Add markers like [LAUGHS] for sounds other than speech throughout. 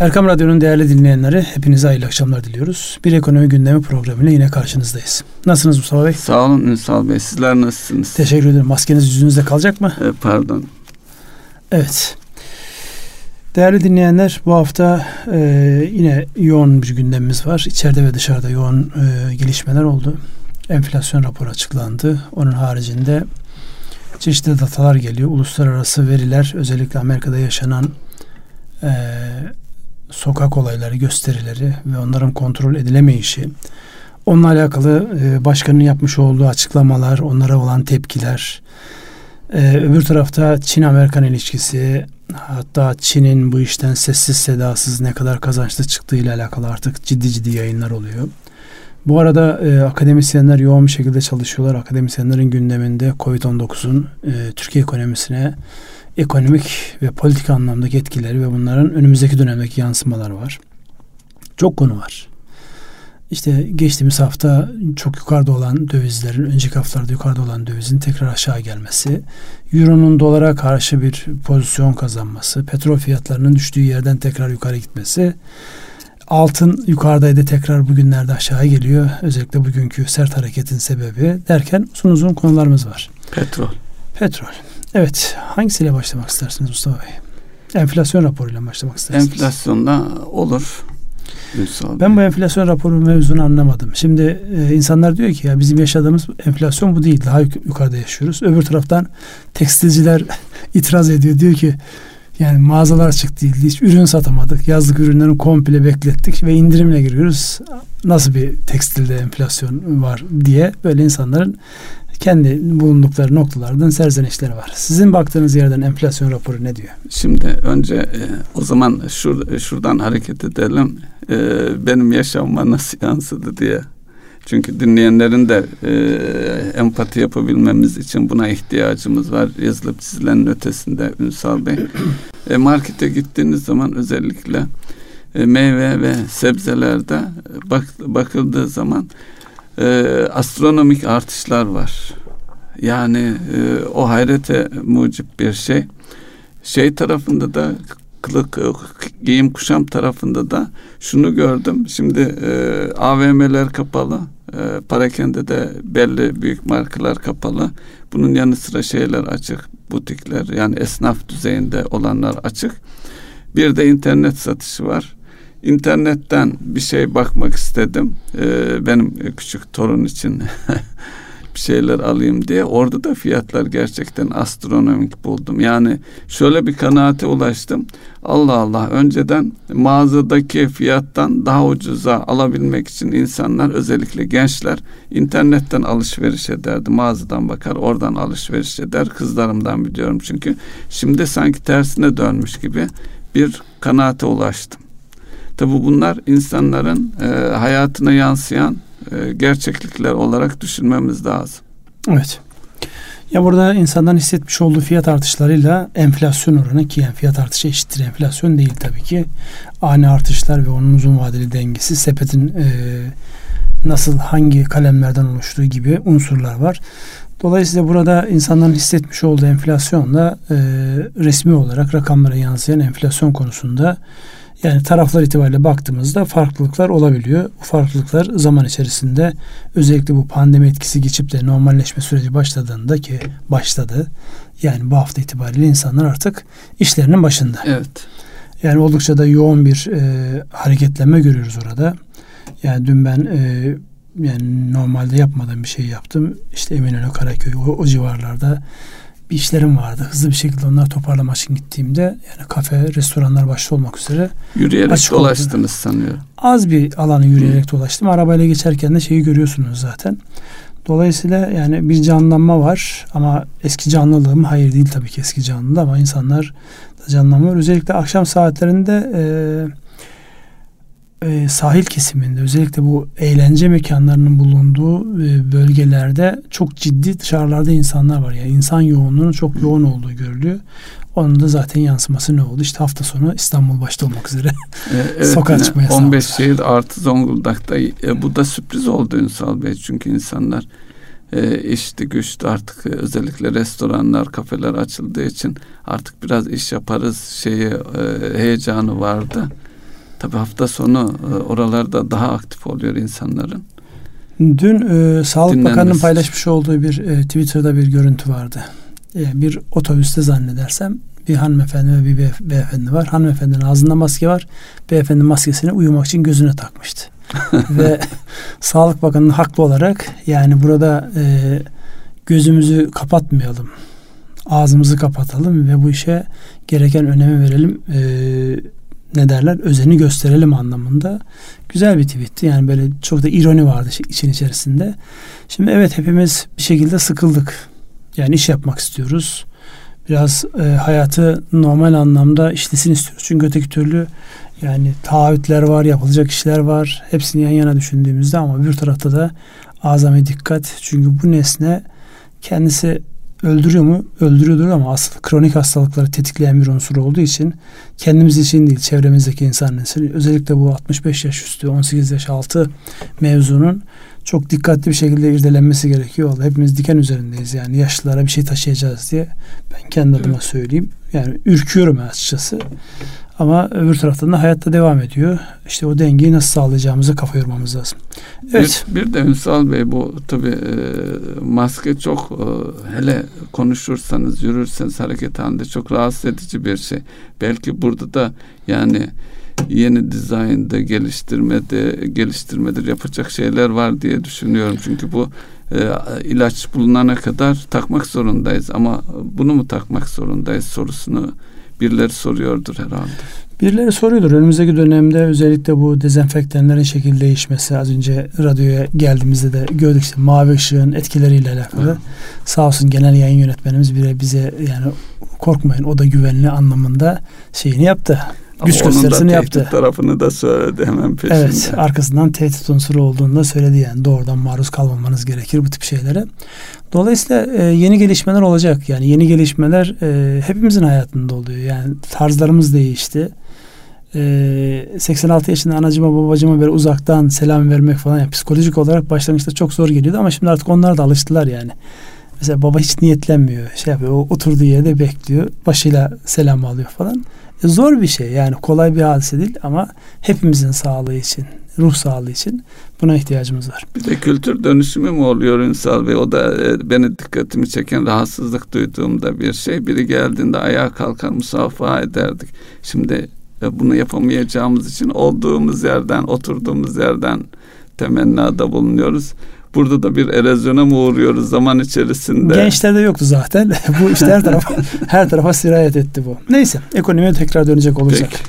Erkam Radyo'nun değerli dinleyenleri hepinize hayırlı akşamlar diliyoruz. Bir ekonomi gündemi programıyla yine karşınızdayız. Nasılsınız Mustafa Bey? Sağ olun Ünsal Bey. Sizler nasılsınız? Teşekkür ederim. Maskeniz yüzünüzde kalacak mı? E, pardon. Evet. Değerli dinleyenler bu hafta e, yine yoğun bir gündemimiz var. İçeride ve dışarıda yoğun e, gelişmeler oldu. Enflasyon raporu açıklandı. Onun haricinde çeşitli datalar geliyor. Uluslararası veriler özellikle Amerika'da yaşanan e, sokak olayları, gösterileri ve onların kontrol edilemeyişi, onunla alakalı e, başkanın yapmış olduğu açıklamalar, onlara olan tepkiler, e, öbür tarafta Çin-Amerikan ilişkisi, hatta Çin'in bu işten sessiz sedasız ne kadar kazançlı çıktığı ile alakalı artık ciddi ciddi yayınlar oluyor. Bu arada e, akademisyenler yoğun bir şekilde çalışıyorlar. Akademisyenlerin gündeminde Covid-19'un e, Türkiye ekonomisine ekonomik ve politik anlamdaki etkileri ve bunların önümüzdeki dönemdeki yansımaları var. Çok konu var. İşte geçtiğimiz hafta çok yukarıda olan dövizlerin, önceki haftalarda yukarıda olan dövizin tekrar aşağı gelmesi, Euro'nun dolara karşı bir pozisyon kazanması, petrol fiyatlarının düştüğü yerden tekrar yukarı gitmesi, altın yukarıdaydı tekrar bugünlerde aşağı geliyor. Özellikle bugünkü sert hareketin sebebi derken uzun uzun konularımız var. Petrol. Petrol. Evet. Hangisiyle başlamak istersiniz Mustafa Bey? Enflasyon raporuyla başlamak istersiniz. Enflasyonda olur. Ben bu enflasyon raporu mevzunu anlamadım. Şimdi e, insanlar diyor ki ya bizim yaşadığımız enflasyon bu değil. Daha yuk- yukarıda yaşıyoruz. Öbür taraftan tekstilciler [LAUGHS] itiraz ediyor. Diyor ki yani mağazalar açık değildi. Hiç ürün satamadık. Yazlık ürünlerini komple beklettik ve indirimle giriyoruz. Nasıl bir tekstilde enflasyon var diye böyle insanların kendi bulundukları noktalardan serzenişleri var. Sizin baktığınız yerden enflasyon raporu ne diyor? Şimdi önce e, o zaman şur, şuradan hareket edelim. E, benim yaşamıma nasıl yansıdı diye. Çünkü dinleyenlerin de e, empati yapabilmemiz için buna ihtiyacımız var. Yazılıp çizilenin ötesinde Ünsal Bey. E, markete gittiğiniz zaman özellikle e, meyve ve sebzelerde bak, bakıldığı zaman e, astronomik artışlar var. Yani e, o hayrete mucip bir şey. Şey tarafında da kılık giyim kuşam tarafında da şunu gördüm. Şimdi e, AVM'ler kapalı. E, Parakende de belli büyük markalar kapalı. Bunun yanı sıra şeyler açık. Butikler yani esnaf düzeyinde olanlar açık. Bir de internet satışı var. İnternetten bir şey bakmak istedim. Ee, benim küçük torun için [LAUGHS] bir şeyler alayım diye. Orada da fiyatlar gerçekten astronomik buldum. Yani şöyle bir kanaate ulaştım. Allah Allah önceden mağazadaki fiyattan daha ucuza alabilmek için insanlar özellikle gençler internetten alışveriş ederdi. Mağazadan bakar oradan alışveriş eder. Kızlarımdan biliyorum çünkü. Şimdi sanki tersine dönmüş gibi bir kanaate ulaştım. Tabi bunlar insanların e, hayatına yansıyan e, gerçeklikler olarak düşünmemiz lazım. Evet. Ya burada insanların hissetmiş olduğu fiyat artışlarıyla enflasyon oranı ki yani fiyat artışı eşittir enflasyon değil tabii ki. Ani artışlar ve onun uzun vadeli dengesi sepetin e, nasıl hangi kalemlerden oluştuğu gibi unsurlar var. Dolayısıyla burada insanların hissetmiş olduğu enflasyonla e, resmi olarak rakamlara yansıyan enflasyon konusunda yani taraflar itibariyle baktığımızda farklılıklar olabiliyor. Bu farklılıklar zaman içerisinde özellikle bu pandemi etkisi geçip de normalleşme süreci başladığında ki başladı. Yani bu hafta itibariyle insanlar artık işlerinin başında. Evet. Yani oldukça da yoğun bir e, hareketlenme görüyoruz orada. Yani dün ben e, yani normalde yapmadığım bir şey yaptım. İşte Eminönü, Karaköy o, o civarlarda bir işlerim vardı. Hızlı bir şekilde onları toparlamak için gittiğimde yani kafe, restoranlar başta olmak üzere yürüyerek dolaştınız oldu. sanıyorum. Az bir alanı yürüyerek Hı. dolaştım. Arabayla geçerken de şeyi görüyorsunuz zaten. Dolayısıyla yani bir canlanma var ama eski canlılığı mı? Hayır değil tabii ki eski canlılığı ama insanlar da canlanma var. Özellikle akşam saatlerinde eee e, sahil kesiminde özellikle bu eğlence mekanlarının bulunduğu e, bölgelerde çok ciddi dışarılarda insanlar var. Yani insan yoğunluğunun çok yoğun olduğu görülüyor. Onun da zaten yansıması ne oldu? İşte hafta sonu İstanbul başta olmak üzere e, evet, [LAUGHS] sokağa çıkma 15 şehir artı Zonguldak'ta e, bu da sürpriz oldu Ünsal Bey. Çünkü insanlar e, işti güçtü artık e, özellikle restoranlar, kafeler açıldığı için artık biraz iş yaparız şeyi e, heyecanı vardı. Tabi hafta sonu e, oralarda daha aktif oluyor insanların. Dün e, Sağlık Bakanı'nın paylaşmış olduğu bir e, Twitter'da bir görüntü vardı. E, bir otobüste zannedersem bir hanımefendi ve bir beyef- beyefendi var. Hanımefendinin ağzında maske var. Beyefendi maskesini uyumak için gözüne takmıştı. [LAUGHS] ve Sağlık Bakanı'nın haklı olarak yani burada e, gözümüzü kapatmayalım. Ağzımızı kapatalım ve bu işe gereken önemi verelim. E, ne derler? Özeni gösterelim anlamında. Güzel bir tweetti. Yani böyle çok da ironi vardı için içerisinde. Şimdi evet hepimiz bir şekilde sıkıldık. Yani iş yapmak istiyoruz. Biraz e, hayatı normal anlamda işlesin istiyoruz. Çünkü öteki türlü yani taahhütler var, yapılacak işler var. Hepsini yan yana düşündüğümüzde ama bir tarafta da azami dikkat. Çünkü bu nesne kendisi öldürüyor mu? Öldürüyordur ama asıl kronik hastalıkları tetikleyen bir unsur olduğu için kendimiz için değil, çevremizdeki insanlar için özellikle bu 65 yaş üstü, 18 yaş altı mevzunun çok dikkatli bir şekilde irdelenmesi gerekiyor. Vallahi hepimiz diken üzerindeyiz yani yaşlılara bir şey taşıyacağız diye ben kendi adıma söyleyeyim. Yani ürküyorum açıkçası. Ama öbür taraftan da hayatta devam ediyor. İşte o dengeyi nasıl sağlayacağımızı kafa yormamız lazım. Evet. Bir, bir de Ünsal Bey bu tabi e, maske çok e, hele konuşursanız yürürseniz hareket halinde çok rahatsız edici bir şey. Belki burada da yani yeni dizaynda geliştirmede geliştirmedir yapacak şeyler var diye düşünüyorum. Çünkü bu e, ilaç bulunana kadar takmak zorundayız ama bunu mu takmak zorundayız sorusunu birileri soruyordur herhalde. Birileri soruyordur. Önümüzdeki dönemde özellikle bu dezenfektanların şekil değişmesi az önce radyoya geldiğimizde de gördük işte mavi ışığın etkileriyle alakalı. Evet. Sağ olsun genel yayın yönetmenimiz bile bize yani korkmayın o da güvenli anlamında şeyini yaptı. Ama güç gösterisini yaptı. tarafını da söyledi hemen peşinde. Evet arkasından tehdit unsuru olduğunu da söyledi yani doğrudan maruz kalmamanız gerekir bu tip şeylere. Dolayısıyla e, yeni gelişmeler olacak yani yeni gelişmeler e, hepimizin hayatında oluyor yani tarzlarımız değişti. E, 86 yaşında anacıma babacıma böyle uzaktan selam vermek falan yani psikolojik olarak başlangıçta çok zor geliyordu ama şimdi artık onlar da alıştılar yani. Mesela baba hiç niyetlenmiyor. Şey yapıyor. O oturduğu yerde bekliyor. Başıyla selam alıyor falan. Zor bir şey. Yani kolay bir hadise değil ama hepimizin sağlığı için, ruh sağlığı için buna ihtiyacımız var. Bir de kültür dönüşümü mü oluyor Ünsal Bey? O da e, beni dikkatimi çeken rahatsızlık duyduğumda bir şey. Biri geldiğinde ayağa kalkar musafaha ederdik. Şimdi e, bunu yapamayacağımız için olduğumuz yerden, oturduğumuz yerden temennada bulunuyoruz. Burada da bir erozyona mı uğruyoruz zaman içerisinde? Gençlerde yoktu zaten. [LAUGHS] bu işte her tarafa [LAUGHS] her tarafa sirayet etti bu. Neyse ekonomiye tekrar dönecek olursak. Peki.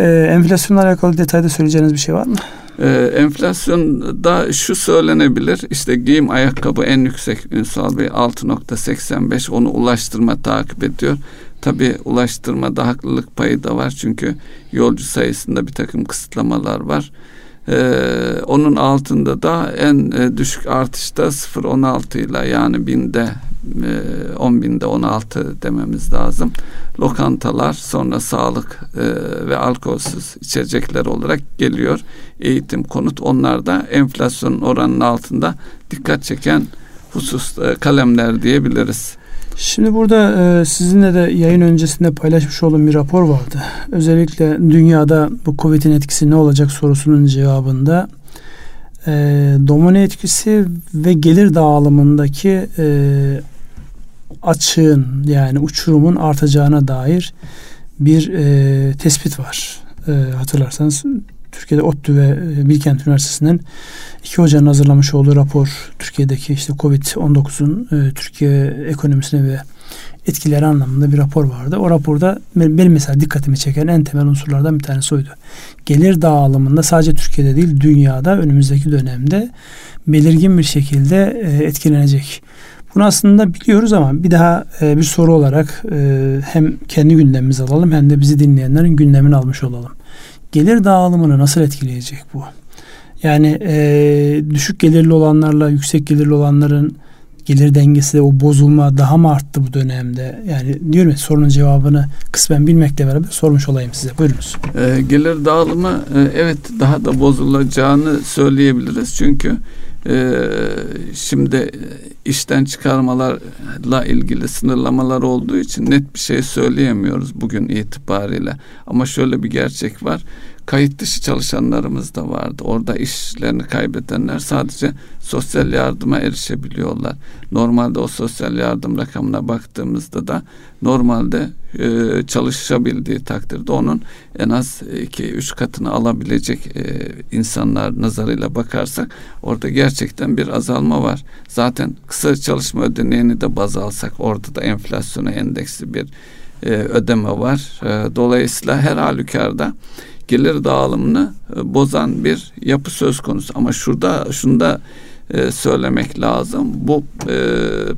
Ee, enflasyonla alakalı detayda söyleyeceğiniz bir şey var mı? Ee, enflasyonda şu söylenebilir. İşte giyim ayakkabı en yüksek Ünsal Bey 6.85 onu ulaştırma takip ediyor. Tabi ulaştırmada haklılık payı da var. Çünkü yolcu sayısında bir takım kısıtlamalar var. Ee, onun altında da en e, düşük artışta 0.16 ile yani binde e, 10 binde 16 dememiz lazım. Lokantalar sonra sağlık e, ve alkolsüz içecekler olarak geliyor. Eğitim, konut onlar da enflasyonun oranının altında dikkat çeken husus e, kalemler diyebiliriz. Şimdi burada e, sizinle de yayın öncesinde paylaşmış olduğum bir rapor vardı. Özellikle dünyada bu Covid'in etkisi ne olacak sorusunun cevabında e, domino etkisi ve gelir dağılımındaki e, açığın yani uçurumun artacağına dair bir e, tespit var. E, hatırlarsanız Türkiye'de ODTÜ ve e, Bilkent Üniversitesi'nin iki hocanın hazırlamış olduğu rapor Türkiye'deki işte Covid-19'un e, Türkiye ekonomisine ve etkileri anlamında bir rapor vardı. O raporda benim mesela dikkatimi çeken en temel unsurlardan bir tanesi oydu. Gelir dağılımında sadece Türkiye'de değil dünyada önümüzdeki dönemde belirgin bir şekilde e, etkilenecek. Bunu aslında biliyoruz ama bir daha e, bir soru olarak e, hem kendi gündemimizi alalım hem de bizi dinleyenlerin gündemini almış olalım gelir dağılımını nasıl etkileyecek bu? Yani e, düşük gelirli olanlarla yüksek gelirli olanların gelir dengesi o bozulma daha mı arttı bu dönemde? Yani diyorum ya sorunun cevabını kısmen bilmekle beraber sormuş olayım size. Buyurunuz. E, gelir dağılımı e, evet daha da bozulacağını söyleyebiliriz. Çünkü şimdi işten çıkarmalarla ilgili sınırlamalar olduğu için net bir şey söyleyemiyoruz bugün itibariyle. Ama şöyle bir gerçek var kayıt dışı çalışanlarımız da vardı. Orada işlerini kaybedenler sadece sosyal yardıma erişebiliyorlar. Normalde o sosyal yardım rakamına baktığımızda da normalde e, çalışabildiği takdirde onun en az 2-3 katını alabilecek e, insanlar nazarıyla bakarsak orada gerçekten bir azalma var. Zaten kısa çalışma ödeneğini de baz alsak orada da enflasyona endeksli bir e, ödeme var. E, dolayısıyla her halükarda gelir dağılımını e, bozan bir yapı söz konusu. Ama şurada şunu da e, söylemek lazım. Bu e,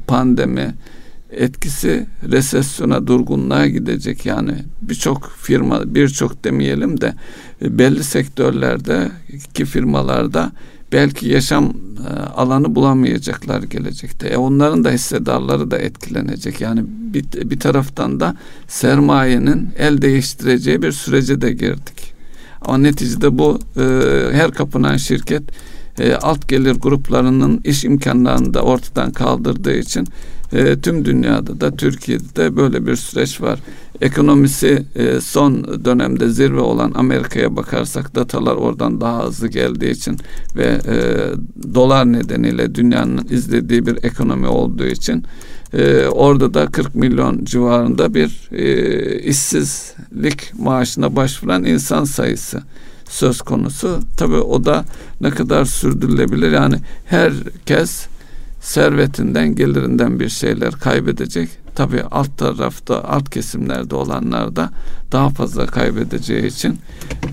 pandemi etkisi resesyona, durgunluğa gidecek. Yani birçok firma, birçok demeyelim de belli sektörlerde ki firmalarda belki yaşam alanı bulamayacaklar gelecekte. E onların da hissedarları da etkilenecek. Yani bir, bir taraftan da sermayenin el değiştireceği bir sürece de girdik. Ama neticede bu e, her kapınan şirket e, alt gelir gruplarının iş imkanlarını da ortadan kaldırdığı için e, tüm dünyada da Türkiye'de de böyle bir süreç var. Ekonomisi e, son dönemde zirve olan Amerika'ya bakarsak datalar oradan daha hızlı geldiği için ve e, dolar nedeniyle dünyanın izlediği bir ekonomi olduğu için e, orada da 40 milyon civarında bir e, işsizlik maaşına başvuran insan sayısı söz konusu. Tabi o da ne kadar sürdürülebilir yani herkes servetinden gelirinden bir şeyler kaybedecek. Tabi alt tarafta alt kesimlerde olanlar da daha fazla kaybedeceği için.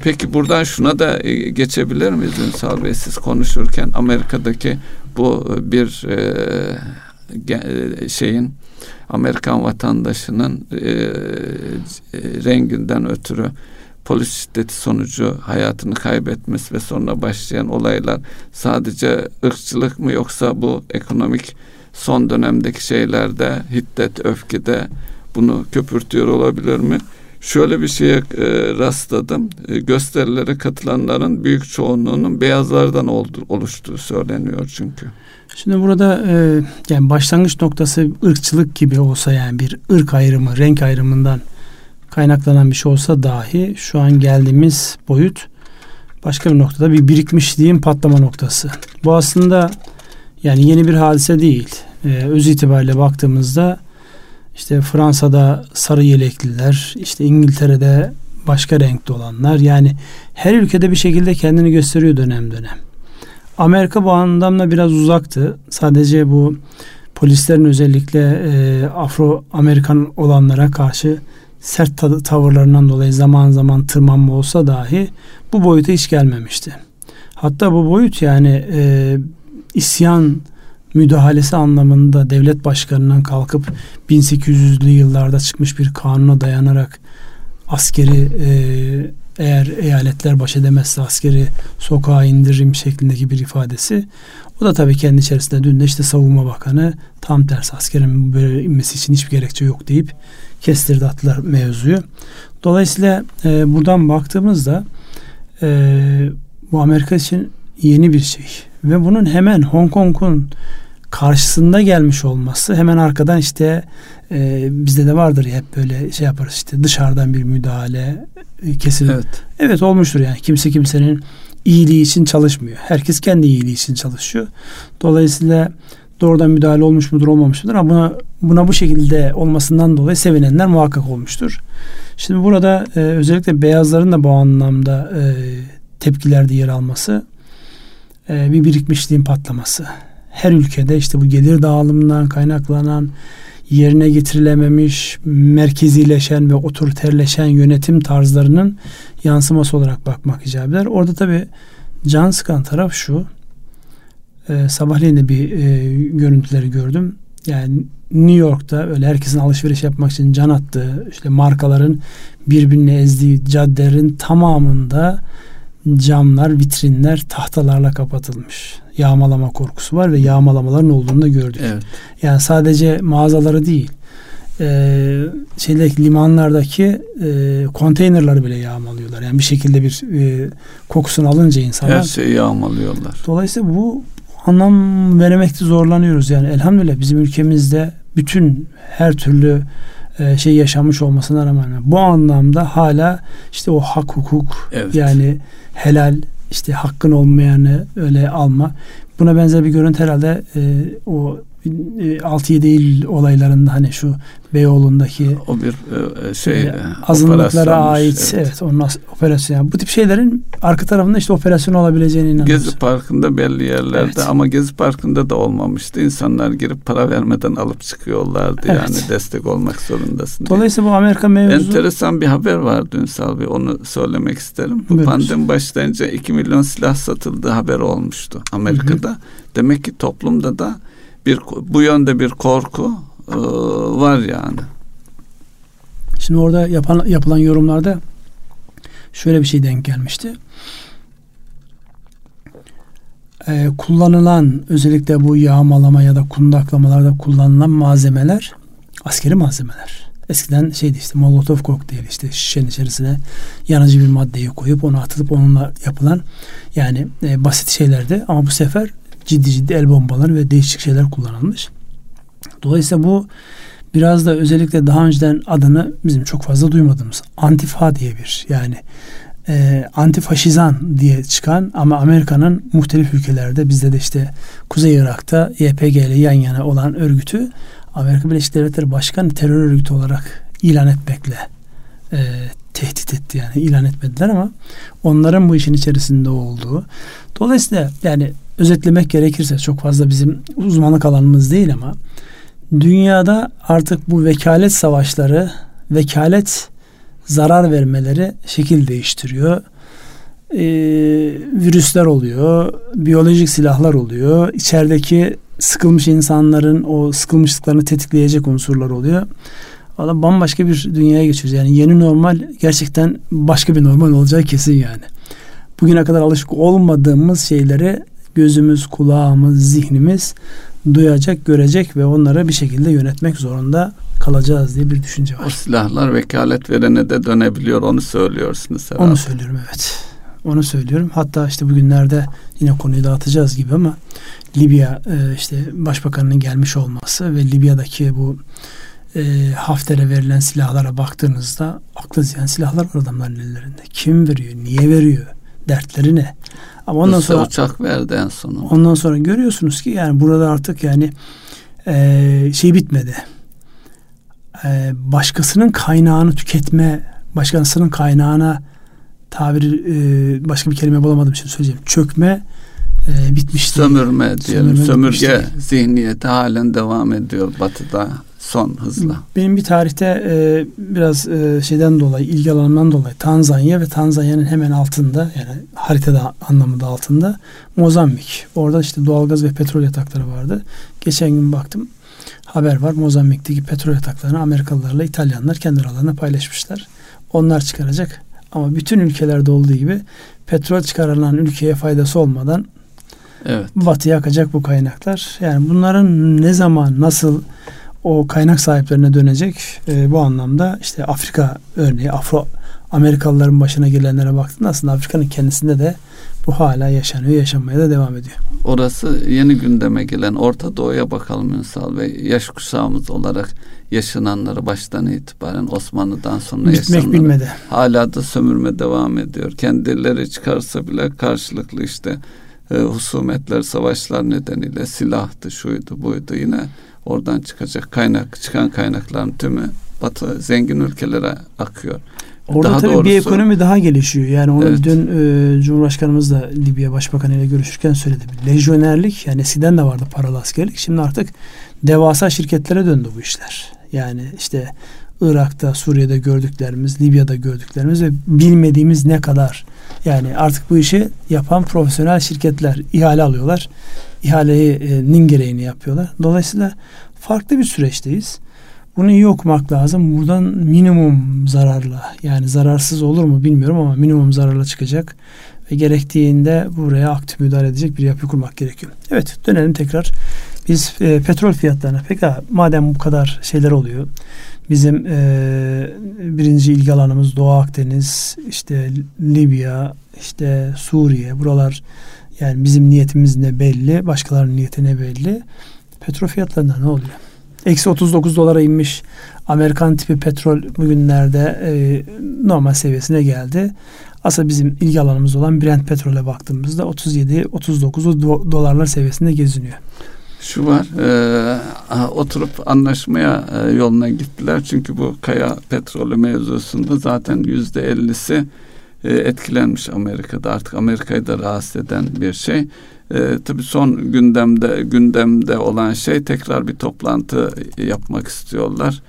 Peki buradan şuna da e, geçebilir miyiz Ünsal Bey siz konuşurken Amerika'daki bu bir e, e, şeyin Amerikan vatandaşının e, e, renginden ötürü polis şiddeti sonucu hayatını kaybetmesi ve sonra başlayan olaylar sadece ırkçılık mı yoksa bu ekonomik son dönemdeki şeylerde hiddet, öfkede bunu köpürtüyor olabilir mi? Şöyle bir şeye e, rastladım. E, gösterilere katılanların büyük çoğunluğunun beyazlardan oldu, oluştuğu söyleniyor çünkü. Şimdi burada e, yani başlangıç noktası ırkçılık gibi olsa yani bir ırk ayrımı, renk ayrımından kaynaklanan bir şey olsa dahi şu an geldiğimiz boyut başka bir noktada bir birikmişliğin patlama noktası. Bu aslında yani yeni bir hadise değil. Ee, öz itibariyle baktığımızda işte Fransa'da sarı yelekliler, işte İngiltere'de başka renkli olanlar yani her ülkede bir şekilde kendini gösteriyor dönem dönem. Amerika bu anlamda biraz uzaktı. Sadece bu polislerin özellikle e, Afro Amerikan olanlara karşı sert tavırlarından dolayı zaman zaman tırmanma olsa dahi bu boyuta hiç gelmemişti. Hatta bu boyut yani e, isyan müdahalesi anlamında devlet başkanından kalkıp 1800'lü yıllarda çıkmış bir kanuna dayanarak askeri e, eğer eyaletler baş edemezse askeri sokağa indiririm şeklindeki bir ifadesi. O da tabii kendi içerisinde dün de işte savunma bakanı tam tersi askerin böyle inmesi için hiçbir gerekçe yok deyip kestirdi attılar mevzuyu. Dolayısıyla e, buradan baktığımızda e, bu Amerika için yeni bir şey. Ve bunun hemen Hong Kong'un karşısında gelmiş olması hemen arkadan işte e, bizde de vardır ya hep böyle şey yaparız işte dışarıdan bir müdahale e, kesin. Evet. evet olmuştur yani kimse kimsenin iyiliği için çalışmıyor. Herkes kendi iyiliği için çalışıyor. Dolayısıyla doğrudan müdahale olmuş mudur olmamış mıdır ama buna, buna bu şekilde olmasından dolayı sevinenler muhakkak olmuştur. Şimdi burada e, özellikle beyazların da bu anlamda e, tepkilerde yer alması e, bir birikmişliğin patlaması. Her ülkede işte bu gelir dağılımından kaynaklanan yerine getirilememiş, merkezileşen ve otoriterleşen yönetim tarzlarının yansıması olarak bakmak icap eder. Orada tabi can sıkan taraf şu. E, sabahleyin de bir e, görüntüleri gördüm. Yani New York'ta öyle herkesin alışveriş yapmak için can attığı işte markaların birbirini ezdiği caddelerin tamamında camlar, vitrinler tahtalarla kapatılmış. Yağmalama korkusu var ve yağmalamaların olduğunu da gördük. Evet. Yani sadece mağazaları değil, e, şeydeki limanlardaki e, konteynerları bile yağmalıyorlar. Yani bir şekilde bir e, kokusunu alınca insanlar. Her şeyi yağmalıyorlar. Dolayısıyla bu anlam veremekte zorlanıyoruz. Yani elhamdülillah bizim ülkemizde bütün her türlü e, şey yaşanmış olmasına rağmen bu anlamda hala işte o hak hukuk evet. yani helal işte hakkın olmayanı öyle alma. Buna benzer bir görüntü herhalde e, o 6-7 e, Eylül olaylarında hani şu Beyoğlu'ndaki o bir e, şey e, azınlıklara ait evet, evet onun operasyon yani bu tip şeylerin arka tarafında işte operasyon olabileceğine inanıyoruz. Gezi Parkı'nda belli yerlerde evet. ama Gezi Parkı'nda da olmamıştı. İnsanlar girip para vermeden alıp çıkıyorlardı evet. yani destek olmak zorundasın. Diye. Dolayısıyla bu Amerika mevzu enteresan bir haber vardı Ünsal Bey onu söylemek isterim. Bu Buyurun. pandemi başlayınca 2 milyon silah satıldığı haber olmuştu Amerika'da. Hı hı. Demek ki toplumda da bir bu yönde bir korku e, var yani. Şimdi orada yapan, yapılan yorumlarda şöyle bir şey denk gelmişti. Ee, kullanılan özellikle bu yağmalama ya da kundaklamalarda kullanılan malzemeler askeri malzemeler. Eskiden şeydi işte molotof kokteyl işte şişenin içerisine yanıcı bir maddeyi koyup onu atılıp onunla yapılan yani e, basit şeylerdi ama bu sefer ciddi ciddi el bombaları ve değişik şeyler kullanılmış. Dolayısıyla bu biraz da özellikle daha önceden adını bizim çok fazla duymadığımız Antifa diye bir yani e, antifaşizan diye çıkan ama Amerika'nın muhtelif ülkelerde bizde de işte Kuzey Irak'ta YPG ile yan yana olan örgütü Amerika Birleşik Devletleri Başkanı terör örgütü olarak ilan etmekle e, tehdit etti yani ilan etmediler ama onların bu işin içerisinde olduğu. Dolayısıyla yani özetlemek gerekirse çok fazla bizim uzmanlık alanımız değil ama dünyada artık bu vekalet savaşları, vekalet zarar vermeleri şekil değiştiriyor. Ee, virüsler oluyor, biyolojik silahlar oluyor, içerideki sıkılmış insanların o sıkılmışlıklarını tetikleyecek unsurlar oluyor. Valla bambaşka bir dünyaya geçiyoruz. Yani yeni normal gerçekten başka bir normal olacağı kesin yani. Bugüne kadar alışık olmadığımız şeyleri gözümüz, kulağımız, zihnimiz duyacak, görecek ve onları bir şekilde yönetmek zorunda kalacağız diye bir düşünce var. O silahlar vekalet verene de dönebiliyor onu söylüyorsunuz herhalde. Onu söylüyorum evet. Onu söylüyorum. Hatta işte bugünlerde yine konuyu dağıtacağız gibi ama Libya e, işte başbakanının gelmiş olması ve Libya'daki bu e, Hafter'e verilen silahlara baktığınızda aklı ziyan silahlar var adamların ellerinde. Kim veriyor? Niye veriyor? Dertleri ne? Ama ondan Rusya sonra uçak verdi en sonu. Ondan sonra görüyorsunuz ki yani burada artık yani e, şey bitmedi. E, başkasının kaynağını tüketme, başkasının kaynağına tabiri e, başka bir kelime bulamadım şimdi söyleyeceğim. Çökme e, bitmişti. Sömürme diyelim. Sömürme Sömürge zihniyeti halen devam ediyor batıda son hızla. Benim bir tarihte e, biraz e, şeyden dolayı ilgi alanından dolayı Tanzanya ve Tanzanya'nın hemen altında yani haritada anlamında altında Mozambik. Orada işte doğalgaz ve petrol yatakları vardı. Geçen gün baktım haber var Mozambik'teki petrol yataklarını Amerikalılarla İtalyanlar kendi aralarında paylaşmışlar. Onlar çıkaracak ama bütün ülkelerde olduğu gibi petrol çıkarılan ülkeye faydası olmadan evet. batıya akacak bu kaynaklar. Yani bunların ne zaman nasıl o kaynak sahiplerine dönecek. E, bu anlamda işte Afrika örneği Afro Amerikalıların başına gelenlere baktığında aslında Afrika'nın kendisinde de bu hala yaşanıyor, yaşanmaya da devam ediyor. Orası yeni gündeme gelen Orta Doğu'ya bakalım Ünsal Bey. Yaş kuşağımız olarak yaşananları baştan itibaren Osmanlı'dan sonra Bitmek yaşananları bilmedi. hala da sömürme devam ediyor. Kendileri çıkarsa bile karşılıklı işte e, husumetler, savaşlar nedeniyle silahtı, şuydu, buydu yine oradan çıkacak kaynak çıkan kaynakların tümü Batı zengin ülkelere akıyor. Orada daha tabii doğrusu, bir ekonomi daha gelişiyor. Yani onu evet. dün e, Cumhurbaşkanımız da Libya Başbakanı ile görüşürken söyledi. Lejyonerlik yani eskiden de vardı paralı askerlik. Şimdi artık devasa şirketlere döndü bu işler. Yani işte Irak'ta, Suriye'de gördüklerimiz, Libya'da gördüklerimiz ve bilmediğimiz ne kadar yani artık bu işi yapan profesyonel şirketler ihale alıyorlar. İhalenin gereğini yapıyorlar. Dolayısıyla farklı bir süreçteyiz. Bunu iyi okumak lazım. Buradan minimum zararla yani zararsız olur mu bilmiyorum ama minimum zararla çıkacak ve gerektiğinde buraya aktif müdahale edecek bir yapı kurmak gerekiyor. Evet dönelim tekrar. Biz e, petrol fiyatlarına pekala madem bu kadar şeyler oluyor Bizim e, birinci ilgi alanımız Doğu Akdeniz, işte Libya, işte Suriye buralar Yani bizim niyetimiz ne belli, başkalarının niyeti ne belli. Petrol fiyatlarında ne oluyor? Eksi 39 dolara inmiş Amerikan tipi petrol bugünlerde e, normal seviyesine geldi. Aslında bizim ilgi alanımız olan Brent petrole baktığımızda 37-39 dolarlar seviyesinde geziniyor. Şu var, e, oturup anlaşmaya e, yoluna gittiler. Çünkü bu kaya petrolü mevzusunda zaten yüzde ellisi e, etkilenmiş Amerika'da. Artık Amerika'yı da rahatsız eden bir şey. E, tabii son gündemde gündemde olan şey tekrar bir toplantı yapmak istiyorlar.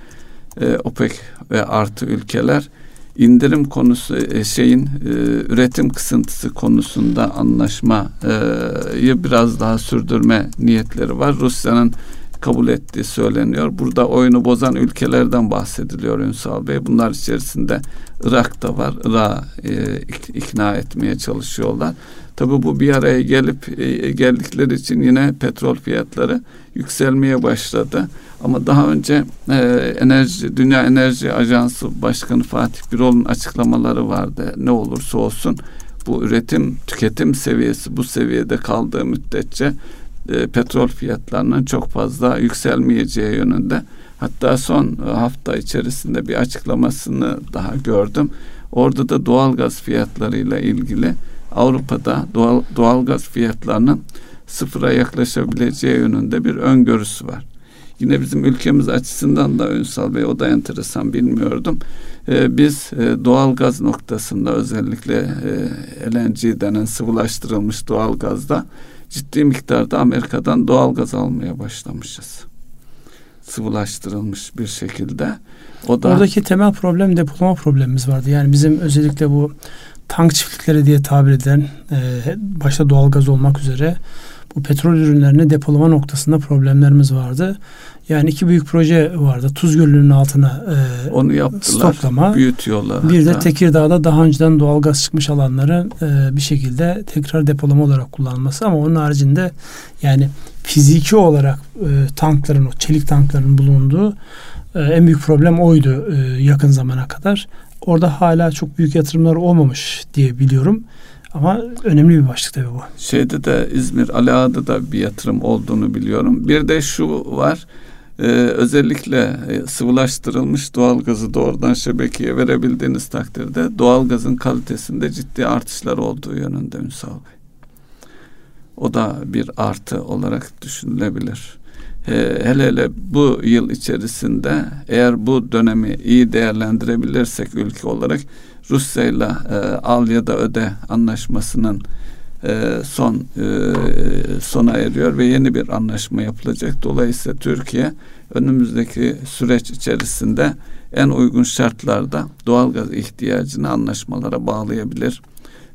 E, OPEC ve artı ülkeler indirim konusu e, şeyin e, üretim kısıntısı konusunda anlaşmayı biraz daha sürdürme niyetleri var. Rusya'nın kabul ettiği söyleniyor. Burada oyunu bozan ülkelerden bahsediliyor Ünsal Bey. Bunlar içerisinde Irak da var. Irak'ı e, ikna etmeye çalışıyorlar. Tabi bu bir araya gelip e, geldikleri için yine petrol fiyatları yükselmeye başladı. Ama daha önce e, enerji Dünya Enerji Ajansı Başkanı Fatih Birol'un açıklamaları vardı. Ne olursa olsun bu üretim tüketim seviyesi bu seviyede kaldığı müddetçe e, petrol fiyatlarının çok fazla yükselmeyeceği yönünde. Hatta son hafta içerisinde bir açıklamasını daha gördüm. Orada da doğalgaz fiyatlarıyla ilgili Avrupa'da doğal doğalgaz fiyatlarının sıfıra yaklaşabileceği yönünde bir öngörüsü var. Yine bizim ülkemiz açısından da Ünsal Bey o da enteresan bilmiyordum. Ee, biz e, doğalgaz noktasında özellikle e, LNG denen sıvılaştırılmış doğalgazda ciddi miktarda Amerika'dan doğalgaz almaya başlamışız. Sıvılaştırılmış bir şekilde. O da Oradaki temel problem depolama problemimiz vardı. Yani bizim özellikle bu tank çiftlikleri diye tabir edilen e, başta doğalgaz olmak üzere bu petrol ürünlerini depolama noktasında problemlerimiz vardı. Yani iki büyük proje vardı. Tuz Gölü'nün altına e, onu yaptılar. Stoklama. Büyütüyorlar. Bir de Tekirdağ'da daha önceden doğalgaz çıkmış alanları e, bir şekilde tekrar depolama olarak kullanılması ama onun haricinde yani fiziki olarak e, tankların o çelik tankların bulunduğu e, en büyük problem oydu e, yakın zamana kadar. Orada hala çok büyük yatırımlar olmamış diye biliyorum. Ama önemli bir başlık tabii bu. Şeyde de İzmir Ali Ağa'da da bir yatırım olduğunu biliyorum. Bir de şu var. Ee, özellikle e, sıvılaştırılmış doğalgazı doğrudan şebekeye verebildiğiniz takdirde doğalgazın kalitesinde ciddi artışlar olduğu yönünde Ünsal Bey. O da bir artı olarak düşünülebilir. Ee, hele hele bu yıl içerisinde eğer bu dönemi iyi değerlendirebilirsek ülke olarak Rusya ile al ya da öde anlaşmasının e, son e, sona eriyor ve yeni bir anlaşma yapılacak. Dolayısıyla Türkiye önümüzdeki süreç içerisinde en uygun şartlarda doğalgaz ihtiyacını anlaşmalara bağlayabilir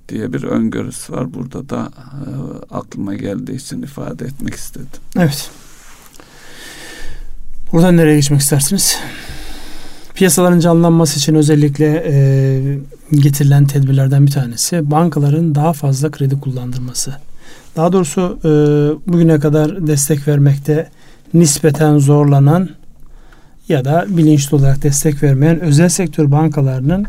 diye bir öngörüsü var. Burada da e, aklıma geldiği için ifade etmek istedim. Evet. Buradan nereye geçmek istersiniz? Piyasaların canlanması için özellikle e, getirilen tedbirlerden bir tanesi bankaların daha fazla kredi kullandırması. Daha doğrusu e, bugüne kadar destek vermekte nispeten zorlanan ya da bilinçli olarak destek vermeyen özel sektör bankalarının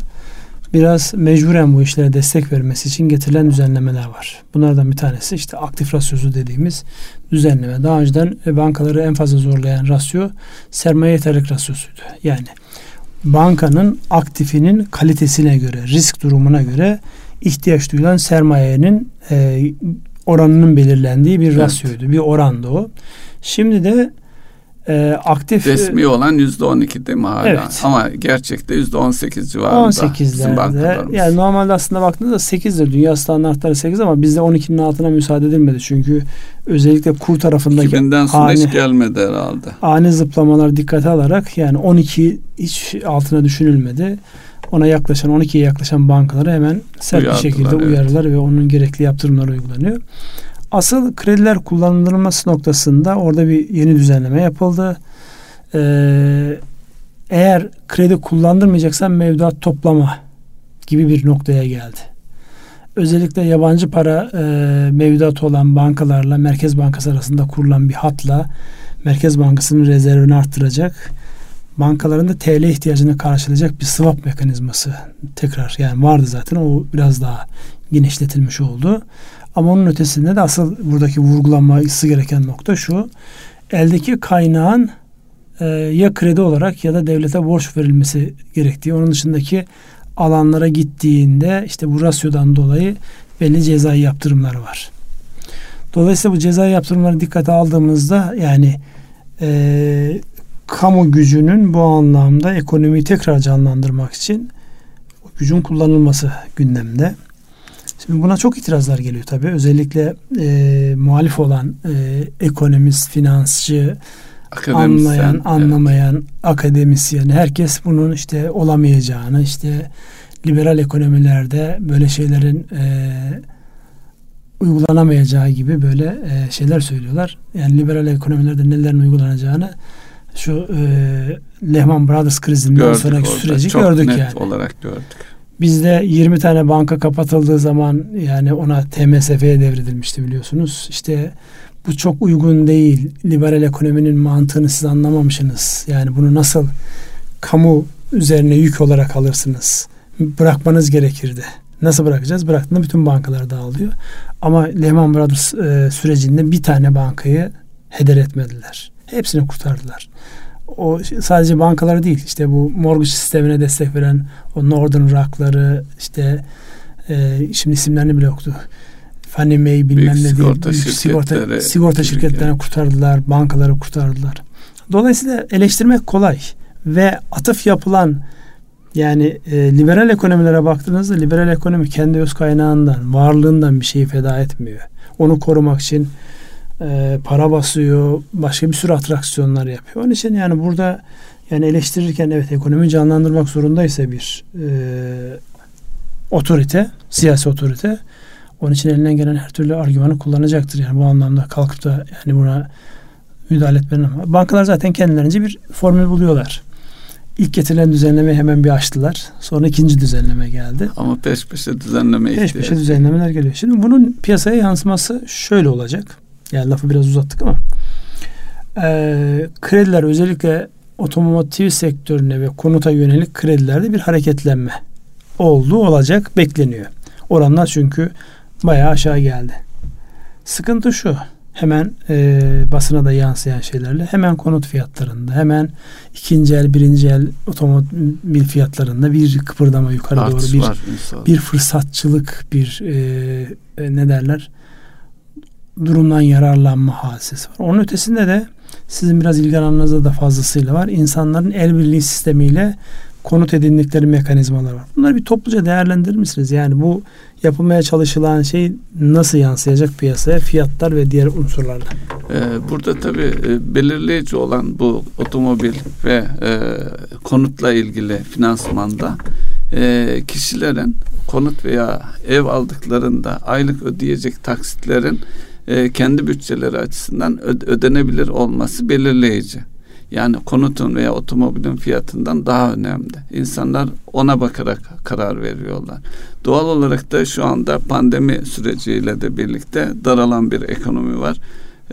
biraz mecburen bu işlere destek vermesi için getirilen düzenlemeler var. Bunlardan bir tanesi işte aktif rasyosu dediğimiz düzenleme. Daha önceden bankaları en fazla zorlayan rasyo sermaye yeterlik rasyosuydu. Yani bankanın aktifinin kalitesine göre, risk durumuna göre ihtiyaç duyulan sermayenin e, oranının belirlendiği bir evet. rasyoydu. Bir orandı o. Şimdi de e, aktif resmi olan yüzde on iki değil mi hala? Evet. Ama gerçekte yüzde on sekiz civarında. On sekizlerde. Yani normalde aslında baktığınızda sekizdir. Dünya standartları sekiz ama bizde on ikinin altına müsaade edilmedi. Çünkü özellikle kur tarafındaki 2000'den sonra ani, hiç gelmedi herhalde. Ani zıplamalar dikkate alarak yani 12 hiç altına düşünülmedi. Ona yaklaşan 12'ye yaklaşan bankaları hemen sert bir şekilde evet. uyarılar ve onun gerekli yaptırımlar uygulanıyor. Asıl krediler kullanılması noktasında orada bir yeni düzenleme yapıldı. Ee, eğer kredi kullandırmayacaksan mevduat toplama gibi bir noktaya geldi. Özellikle yabancı para e, mevduatı olan bankalarla Merkez Bankası arasında kurulan bir hatla Merkez Bankası'nın rezervini arttıracak. Bankaların da TL ihtiyacını karşılayacak bir swap mekanizması tekrar yani vardı zaten o biraz daha genişletilmiş oldu. Ama onun ötesinde de asıl buradaki vurgulanması gereken nokta şu. Eldeki kaynağın e, ya kredi olarak ya da devlete borç verilmesi gerektiği. Onun dışındaki alanlara gittiğinde işte bu rasyodan dolayı belli cezai yaptırımlar var. Dolayısıyla bu cezai yaptırımları dikkate aldığımızda yani e, kamu gücünün bu anlamda ekonomiyi tekrar canlandırmak için gücün kullanılması gündemde. Şimdi buna çok itirazlar geliyor tabii. Özellikle e, muhalif olan e, ekonomist, finansçı, anlayan, anlamayan, evet. akademisyen herkes bunun işte olamayacağını, işte liberal ekonomilerde böyle şeylerin e, uygulanamayacağı gibi böyle e, şeyler söylüyorlar. Yani liberal ekonomilerde nelerin uygulanacağını şu e, Lehman Brothers krizinden gördük sonraki orada. süreci Çok gördük net yani. olarak gördük. Bizde 20 tane banka kapatıldığı zaman yani ona TMSF'ye devredilmişti biliyorsunuz. İşte bu çok uygun değil. Liberal ekonominin mantığını siz anlamamışsınız. Yani bunu nasıl kamu üzerine yük olarak alırsınız? Bırakmanız gerekirdi. Nasıl bırakacağız? Bıraktığında bütün bankalar dağılıyor. Ama Lehman Brothers e, sürecinde bir tane bankayı heder etmediler. Hepsini kurtardılar. O sadece bankaları değil işte bu mortgage sistemine destek veren o Northern Rock'ları işte e, şimdi isimlerini bile yoktu. Fannie Mae bilmem büyük ne sigorta. Büyük sigorta, sigorta şirketlerini yani. kurtardılar. Bankaları kurtardılar. Dolayısıyla eleştirmek kolay ve atıf yapılan yani e, liberal ekonomilere baktığınızda liberal ekonomi kendi öz kaynağından, varlığından bir şeyi feda etmiyor. Onu korumak için e, para basıyor, başka bir sürü atraksiyonlar yapıyor. Onun için yani burada yani eleştirirken evet ekonomi canlandırmak zorundaysa bir e, otorite, siyasi otorite onun için elinden gelen her türlü argümanı kullanacaktır. Yani bu anlamda kalkıp da yani buna müdahale etmenin bankalar zaten kendilerince bir formül buluyorlar. İlk getirilen düzenleme hemen bir açtılar. Sonra ikinci düzenleme geldi. Ama peş peşe düzenleme Peş peşe düzenlemeler geliyor. Şimdi bunun piyasaya yansıması şöyle olacak. Yani lafı biraz uzattık ama e, krediler özellikle otomotiv sektörüne ve konuta yönelik kredilerde bir hareketlenme olduğu olacak bekleniyor. Oranlar çünkü bayağı aşağı geldi. Sıkıntı şu hemen e, basına da yansıyan şeylerle hemen konut fiyatlarında hemen ikinci el birinci el otomobil fiyatlarında bir kıpırdama yukarı Artış doğru bir var, bir fırsatçılık bir e, e, ne derler durumdan yararlanma hadisesi var. Onun ötesinde de sizin biraz ilgi alanınızda da fazlasıyla var. İnsanların el birliği sistemiyle konut edindikleri mekanizmalar var. Bunları bir topluca değerlendirir misiniz? Yani bu yapılmaya çalışılan şey nasıl yansıyacak piyasaya fiyatlar ve diğer unsurlarla? Ee, burada tabii e, belirleyici olan bu otomobil ve e, konutla ilgili finansmanda e, kişilerin konut veya ev aldıklarında aylık ödeyecek taksitlerin e, kendi bütçeleri açısından ödenebilir olması belirleyici. Yani konutun veya otomobilin fiyatından daha önemli. İnsanlar ona bakarak karar veriyorlar. Doğal olarak da şu anda pandemi süreciyle de birlikte daralan bir ekonomi var.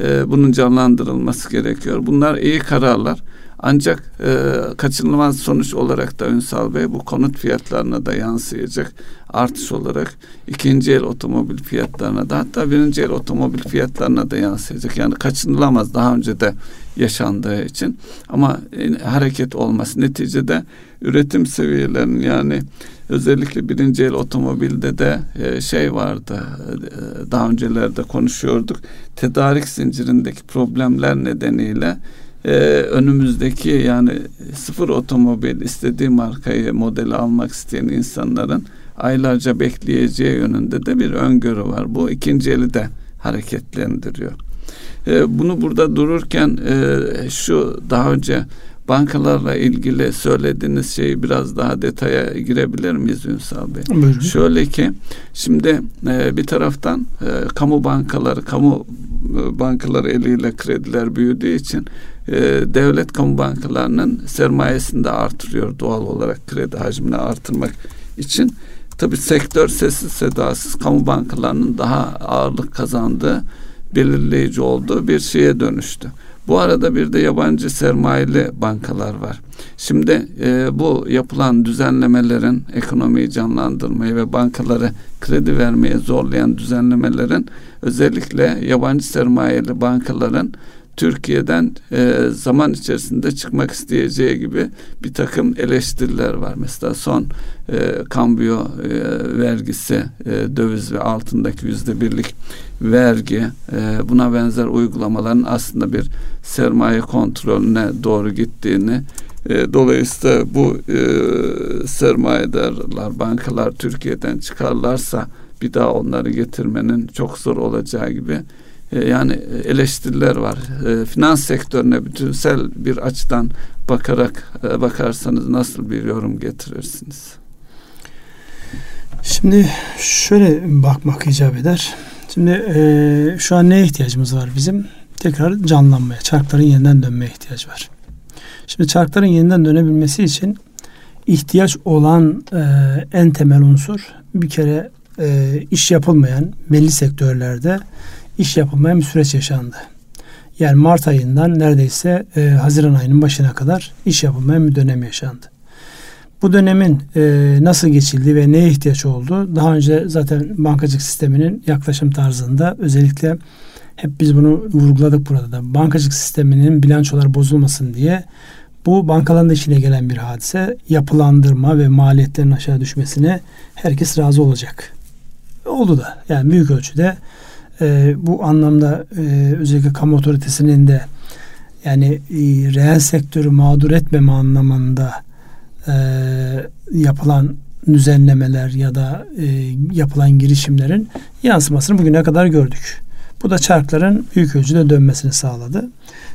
Ee, bunun canlandırılması gerekiyor. Bunlar iyi kararlar. Ancak e, kaçınılmaz sonuç olarak da Ünsal Bey bu konut fiyatlarına da yansıyacak artış olarak ikinci el otomobil fiyatlarına da hatta birinci el otomobil fiyatlarına da yansıyacak. Yani kaçınılamaz daha önce de yaşandığı için. Ama e, hareket olması neticede üretim seviyelerinin yani özellikle birinci el otomobilde de e, şey vardı e, daha öncelerde konuşuyorduk. Tedarik zincirindeki problemler nedeniyle e, önümüzdeki yani sıfır otomobil istediği markayı modeli almak isteyen insanların aylarca bekleyeceği yönünde de bir öngörü var. Bu ikinci eli de hareketlendiriyor. E, bunu burada dururken e, şu daha önce bankalarla ilgili söylediğiniz şeyi biraz daha detaya girebilir miyiz Ünsal Bey? Buyurun. Şöyle ki şimdi e, bir taraftan e, kamu bankaları, kamu e, bankaları eliyle krediler büyüdüğü için e, devlet kamu bankalarının sermayesini de artırıyor doğal olarak kredi hacmini artırmak için. Tabi sektör sessiz sedasız kamu bankalarının daha ağırlık kazandığı belirleyici olduğu bir şeye dönüştü. Bu arada bir de yabancı sermayeli bankalar var. Şimdi e, bu yapılan düzenlemelerin ekonomiyi canlandırmayı ve bankaları kredi vermeye zorlayan düzenlemelerin özellikle yabancı sermayeli bankaların Türkiye'den e, zaman içerisinde çıkmak isteyeceği gibi bir takım eleştiriler var. Mesela son e, kambiyo e, vergisi, e, döviz ve altındaki yüzde birlik vergi, e, buna benzer uygulamaların aslında bir sermaye kontrolüne doğru gittiğini e, dolayısıyla bu e, sermayedarlar, bankalar Türkiye'den çıkarlarsa bir daha onları getirmenin çok zor olacağı gibi yani eleştiriler var. E, finans sektörüne bütünsel bir açıdan bakarak e, bakarsanız nasıl bir yorum getirirsiniz? Şimdi şöyle bakmak icap eder. Şimdi e, şu an neye ihtiyacımız var bizim? Tekrar canlanmaya, çarkların yeniden dönmeye ihtiyaç var. Şimdi çarkların yeniden dönebilmesi için ihtiyaç olan e, en temel unsur bir kere e, iş yapılmayan belli sektörlerde iş yapılmayan bir süreç yaşandı. Yani Mart ayından neredeyse e, Haziran ayının başına kadar iş yapılmayan bir dönem yaşandı. Bu dönemin e, nasıl geçildi ve neye ihtiyaç oldu? Daha önce zaten bankacılık sisteminin yaklaşım tarzında özellikle hep biz bunu vurguladık burada da. Bankacılık sisteminin bilançolar bozulmasın diye bu bankaların da işine gelen bir hadise. Yapılandırma ve maliyetlerin aşağı düşmesine herkes razı olacak. Oldu da. Yani büyük ölçüde e, bu anlamda e, özellikle kamu otoritesinin de yani e, reel sektörü mağdur etmeme anlamında e, yapılan düzenlemeler ya da e, yapılan girişimlerin yansımasını bugüne kadar gördük. Bu da çarkların büyük ölçüde dönmesini sağladı.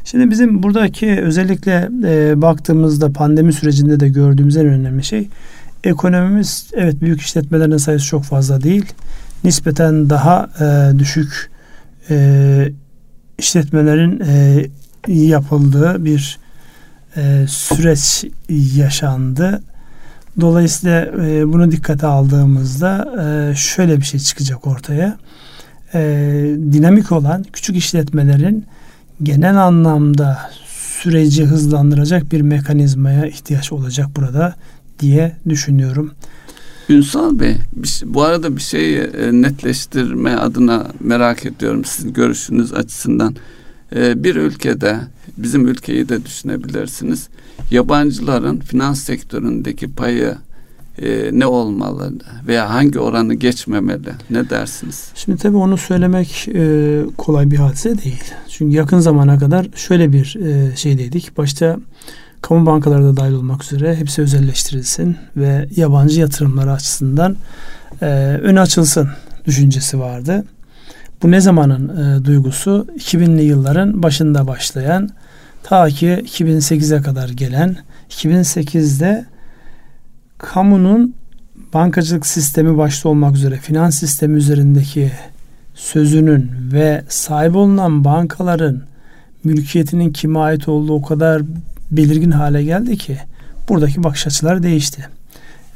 Şimdi bizim buradaki özellikle e, baktığımızda pandemi sürecinde de gördüğümüz en önemli şey ekonomimiz evet büyük işletmelerin sayısı çok fazla değil. Nispeten daha e, düşük e, işletmelerin e, yapıldığı bir e, süreç yaşandı. Dolayısıyla e, bunu dikkate aldığımızda e, şöyle bir şey çıkacak ortaya. E, dinamik olan küçük işletmelerin genel anlamda süreci hızlandıracak bir mekanizmaya ihtiyaç olacak burada diye düşünüyorum. Ünsal Bey, şey, bu arada bir şeyi e, netleştirme adına merak ediyorum sizin görüşünüz açısından. E, bir ülkede, bizim ülkeyi de düşünebilirsiniz. Yabancıların finans sektöründeki payı e, ne olmalı veya hangi oranı geçmemeli? Ne dersiniz? Şimdi tabii onu söylemek e, kolay bir hadise değil. Çünkü yakın zamana kadar şöyle bir e, şeydeydik. Başta kamu bankaları da dahil olmak üzere hepsi özelleştirilsin ve yabancı yatırımları açısından e, ön açılsın düşüncesi vardı. Bu ne zamanın e, duygusu? 2000'li yılların başında başlayan ta ki 2008'e kadar gelen 2008'de kamunun bankacılık sistemi başta olmak üzere finans sistemi üzerindeki sözünün ve sahip olunan bankaların mülkiyetinin kime ait olduğu o kadar belirgin hale geldi ki buradaki bakış açıları değişti.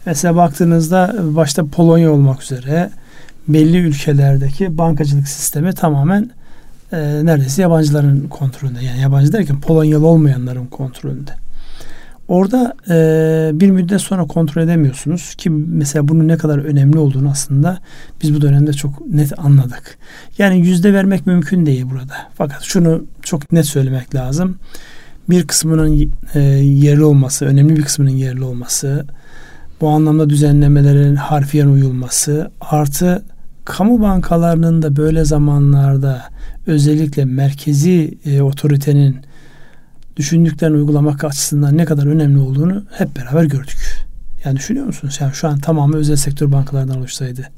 Mesela baktığınızda başta Polonya olmak üzere belli ülkelerdeki bankacılık sistemi tamamen e, neredeyse yabancıların kontrolünde. Yani yabancı derken Polonyalı olmayanların kontrolünde. Orada e, bir müddet sonra kontrol edemiyorsunuz ki mesela bunun ne kadar önemli olduğunu aslında biz bu dönemde çok net anladık. Yani yüzde vermek mümkün değil burada. Fakat şunu çok net söylemek lazım. Bir kısmının e, yerli olması, önemli bir kısmının yerli olması, bu anlamda düzenlemelerin harfiyen uyulması artı kamu bankalarının da böyle zamanlarda özellikle merkezi e, otoritenin düşündüklerini uygulamak açısından ne kadar önemli olduğunu hep beraber gördük. Yani düşünüyor musunuz? Yani şu an tamamı özel sektör bankalardan oluşsaydı.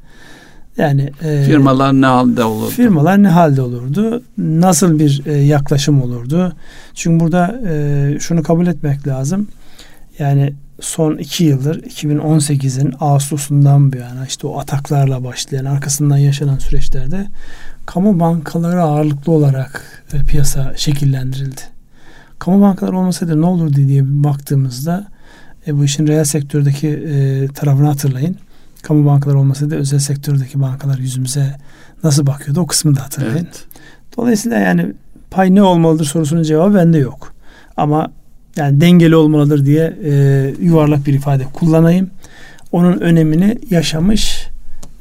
Yani e, firmalar ne halde olurdu? Firmalar ne halde olurdu? Nasıl bir e, yaklaşım olurdu? Çünkü burada e, şunu kabul etmek lazım. Yani son iki yıldır 2018'in Ağustos'undan bu yana işte o ataklarla başlayan arkasından yaşanan süreçlerde kamu bankaları ağırlıklı olarak e, piyasa şekillendirildi kamu bankaları olmasaydı ne olurdu diye baktığımızda e, bu işin reel sektördeki e, tarafını hatırlayın. Kamu bankaları olmasaydı özel sektördeki bankalar yüzümüze nasıl bakıyordu o kısmını da hatırlayın. Evet. Dolayısıyla yani pay ne olmalıdır sorusunun cevabı bende yok. Ama Yani dengeli olmalıdır diye e, yuvarlak bir ifade kullanayım. Onun önemini yaşamış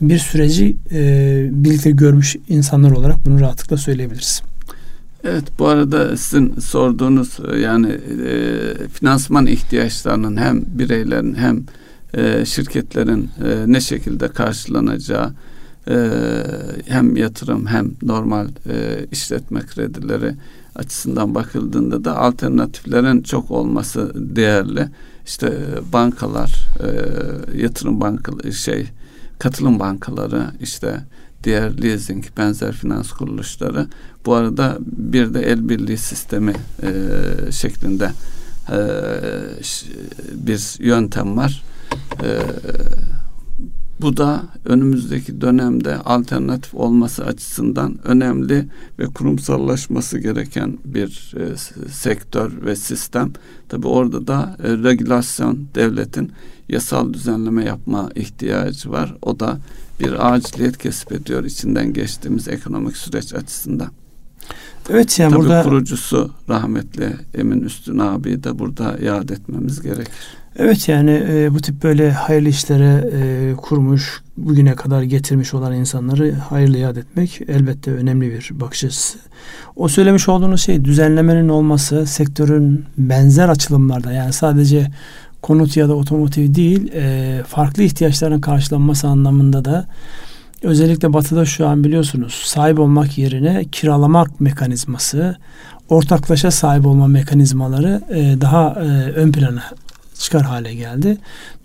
bir süreci e, birlikte görmüş insanlar olarak bunu rahatlıkla söyleyebiliriz. Evet bu arada sizin sorduğunuz e, yani e, finansman ihtiyaçlarının hem bireylerin hem e, şirketlerin e, ne şekilde karşılanacağı e, hem yatırım hem normal e, işletme kredileri açısından bakıldığında da alternatiflerin çok olması değerli. İşte bankalar, yatırım bankaları, şey, katılım bankaları, işte diğer leasing, benzer finans kuruluşları. Bu arada bir de el birliği sistemi şeklinde bir yöntem var. E, bu da önümüzdeki dönemde alternatif olması açısından önemli ve kurumsallaşması gereken bir e, sektör ve sistem. Tabi orada da e, regülasyon devletin yasal düzenleme yapma ihtiyacı var. O da bir aciliyet kesip ediyor içinden geçtiğimiz ekonomik süreç açısından. Evet yani Tabii burada kurucusu rahmetli Emin Üstün abi de burada yad etmemiz gerekir. Evet yani e, bu tip böyle hayırlı işlere e, kurmuş, bugüne kadar getirmiş olan insanları hayırlı yad etmek elbette önemli bir bakış açısı. O söylemiş olduğunuz şey düzenlemenin olması sektörün benzer açılımlarda yani sadece konut ya da otomotiv değil e, farklı ihtiyaçların karşılanması anlamında da özellikle batıda şu an biliyorsunuz sahip olmak yerine kiralamak mekanizması ortaklaşa sahip olma mekanizmaları e, daha e, ön plana çıkar hale geldi.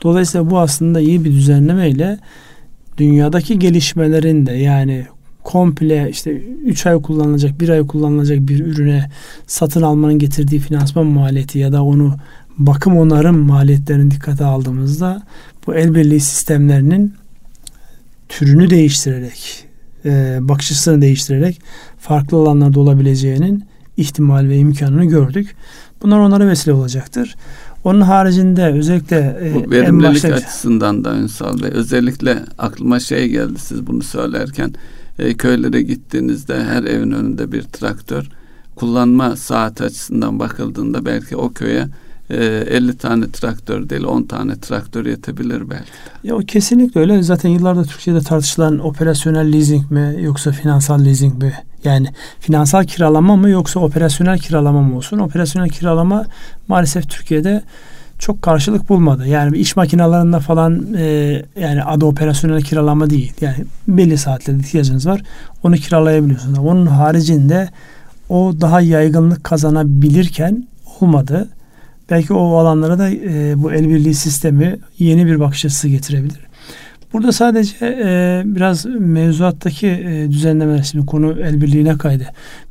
Dolayısıyla bu aslında iyi bir düzenlemeyle dünyadaki gelişmelerin de yani komple işte 3 ay kullanılacak, 1 ay kullanılacak bir ürüne satın almanın getirdiği finansman maliyeti ya da onu bakım onarım maliyetlerini dikkate aldığımızda bu el birliği sistemlerinin türünü değiştirerek, e, bakış açısını değiştirerek farklı alanlarda olabileceğinin ihtimal ve imkanını gördük. Bunlar onlara vesile olacaktır. Onun haricinde özellikle e, Bu verimlilik en başta... açısından da Ünsal Bey özellikle aklıma şey geldi siz bunu söylerken e, köylere gittiğinizde her evin önünde bir traktör kullanma saat açısından bakıldığında belki o köye e, 50 tane traktör değil 10 tane traktör yetebilir belki. Ya o kesinlikle öyle. Zaten yıllarda Türkiye'de tartışılan operasyonel leasing mi yoksa finansal leasing mi? Yani finansal kiralama mı yoksa operasyonel kiralama mı olsun? Operasyonel kiralama maalesef Türkiye'de çok karşılık bulmadı. Yani iş makinalarında falan e, yani adı operasyonel kiralama değil. Yani belli saatlerde ihtiyacınız var. Onu kiralayabiliyorsunuz. Onun haricinde o daha yaygınlık kazanabilirken olmadı. Belki o alanlara da e, bu el birliği sistemi yeni bir bakış açısı getirebilir. Burada sadece e, biraz mevzuattaki e, düzenlemeler, şimdi konu el birliğine kaydı.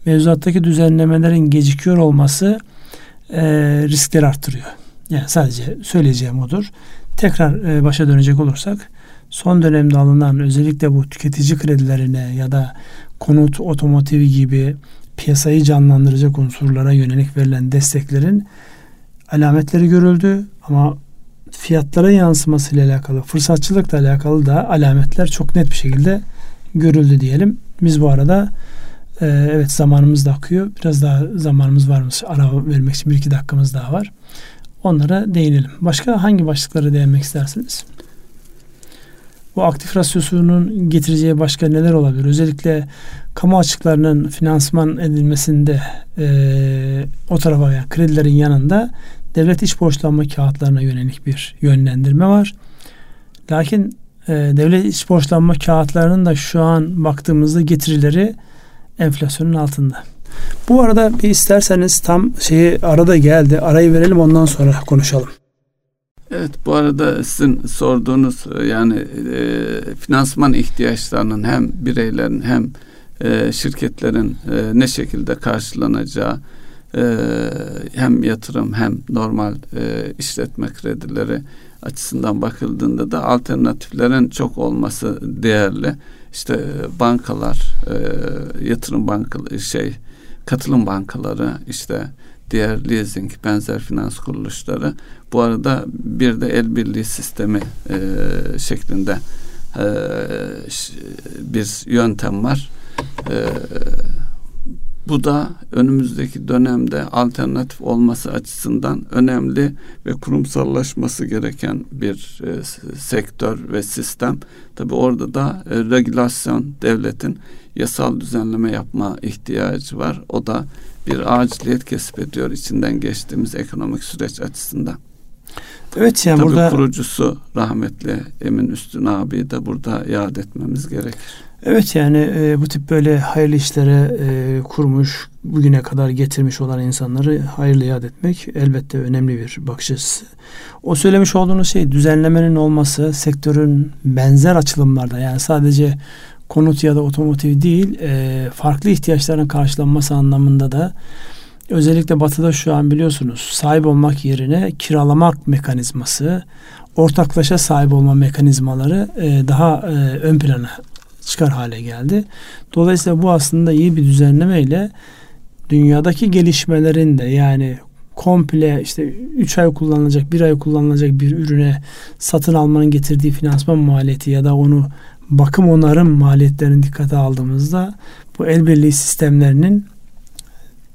Mevzuattaki düzenlemelerin gecikiyor olması e, riskleri arttırıyor. Yani sadece söyleyeceğim odur. Tekrar e, başa dönecek olursak son dönemde alınan özellikle bu tüketici kredilerine ya da konut, otomotiv gibi piyasayı canlandıracak unsurlara yönelik verilen desteklerin alametleri görüldü ama fiyatlara yansıması ile alakalı, fırsatçılıkla alakalı da alametler çok net bir şekilde görüldü diyelim. Biz bu arada e, evet zamanımız da akıyor. Biraz daha zamanımız var mı? Ara vermek için bir iki dakikamız daha var. Onlara değinelim. Başka hangi başlıklara değinmek istersiniz? Bu aktif rasyosunun getireceği başka neler olabilir? Özellikle kamu açıklarının finansman edilmesinde e, o tarafa yani kredilerin yanında devlet iç borçlanma kağıtlarına yönelik bir yönlendirme var. Lakin e, devlet iç borçlanma kağıtlarının da şu an baktığımızda getirileri enflasyonun altında. Bu arada bir isterseniz tam şeyi arada geldi. Arayı verelim ondan sonra konuşalım. Evet bu arada sizin sorduğunuz yani e, finansman ihtiyaçlarının hem bireylerin hem e, şirketlerin e, ne şekilde karşılanacağı e, hem yatırım hem normal e, işletme kredileri açısından bakıldığında da alternatiflerin çok olması değerli. İşte e, bankalar, e, yatırım bankaları, şey, katılım bankaları, işte diğer leasing, benzer finans kuruluşları. Bu arada bir de el birliği sistemi e, şeklinde e, bir yöntem var. E, Bu da önümüzdeki dönemde alternatif olması açısından önemli ve kurumsallaşması gereken bir e, sektör ve sistem. Tabi orada da e, regülasyon devletin yasal düzenleme yapma ihtiyacı var. O da bir aciliyet kesip ediyor içinden geçtiğimiz ekonomik süreç açısından. Evet yani Tabii burada kurucusu rahmetli Emin Üstün abi de burada yad etmemiz gerekir. Evet yani e, bu tip böyle hayırlı işlere e, kurmuş, bugüne kadar getirmiş olan insanları hayırlı yad etmek elbette önemli bir bakış açısı. O söylemiş olduğunuz şey düzenlemenin olması sektörün benzer açılımlarda yani sadece konut ya da otomotiv değil e, farklı ihtiyaçların karşılanması anlamında da özellikle batıda şu an biliyorsunuz sahip olmak yerine kiralamak mekanizması ortaklaşa sahip olma mekanizmaları e, daha e, ön plana çıkar hale geldi. Dolayısıyla bu aslında iyi bir düzenleme ile dünyadaki gelişmelerin de yani komple işte 3 ay kullanılacak, 1 ay kullanılacak bir ürüne satın almanın getirdiği finansman maliyeti ya da onu bakım onarım maliyetlerini dikkate aldığımızda bu el birliği sistemlerinin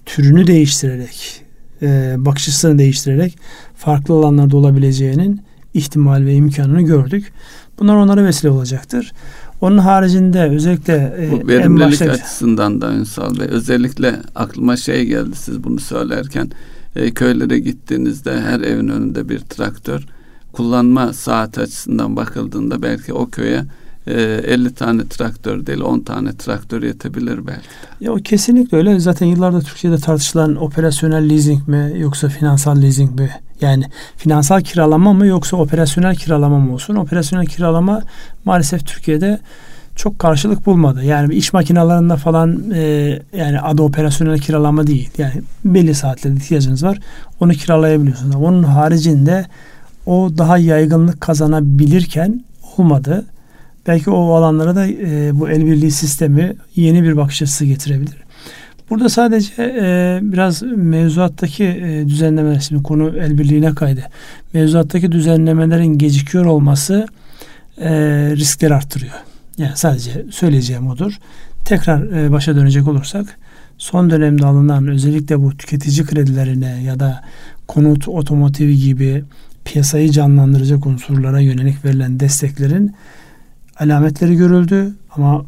türünü değiştirerek, e, bakış açısını değiştirerek farklı alanlarda olabileceğinin ihtimal ve imkanını gördük. Bunlar onlara vesile olacaktır. Onun haricinde özellikle e, Bu verimlilik başta... açısından da Ünsal Bey özellikle aklıma şey geldi siz bunu söylerken e, köylere gittiğinizde her evin önünde bir traktör kullanma saat açısından bakıldığında belki o köye e, 50 tane traktör değil 10 tane traktör yetebilir belki. Ya o kesinlikle öyle. Zaten yıllarda Türkiye'de tartışılan operasyonel leasing mi yoksa finansal leasing mi? Yani finansal kiralama mı yoksa operasyonel kiralama mı olsun? Operasyonel kiralama maalesef Türkiye'de çok karşılık bulmadı. Yani iş makinalarında falan e, yani adı operasyonel kiralama değil. Yani belli saatlerde ihtiyacınız var. Onu kiralayabiliyorsunuz. Onun haricinde o daha yaygınlık kazanabilirken olmadı. Belki o alanlara da e, bu el birliği sistemi yeni bir bakış açısı getirebilir. Burada sadece e, biraz mevzuattaki e, düzenlemeler, şimdi konu el birliğine kaydı. Mevzuattaki düzenlemelerin gecikiyor olması e, riskleri arttırıyor. Yani sadece söyleyeceğim odur. Tekrar e, başa dönecek olursak son dönemde alınan özellikle bu tüketici kredilerine ya da konut otomotivi gibi piyasayı canlandıracak unsurlara yönelik verilen desteklerin alametleri görüldü ama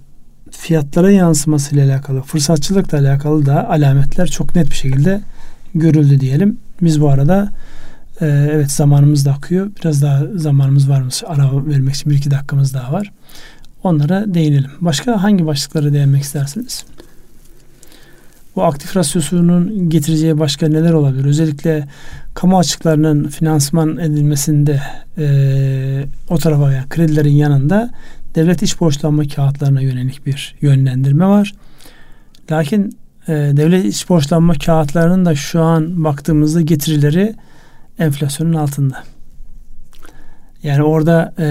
fiyatlara yansımasıyla alakalı, fırsatçılıkla alakalı da alametler çok net bir şekilde görüldü diyelim. Biz bu arada e, evet zamanımız da akıyor. Biraz daha zamanımız varmış. Ara vermek için bir iki dakikamız daha var. Onlara değinelim. Başka hangi başlıklara değinmek istersiniz? Bu aktif rasyosunun getireceği başka neler olabilir? Özellikle kamu açıklarının finansman edilmesinde e, o tarafa yani kredilerin yanında devlet iç borçlanma kağıtlarına yönelik bir yönlendirme var. Lakin e, devlet iç borçlanma kağıtlarının da şu an baktığımızda getirileri enflasyonun altında. Yani orada e,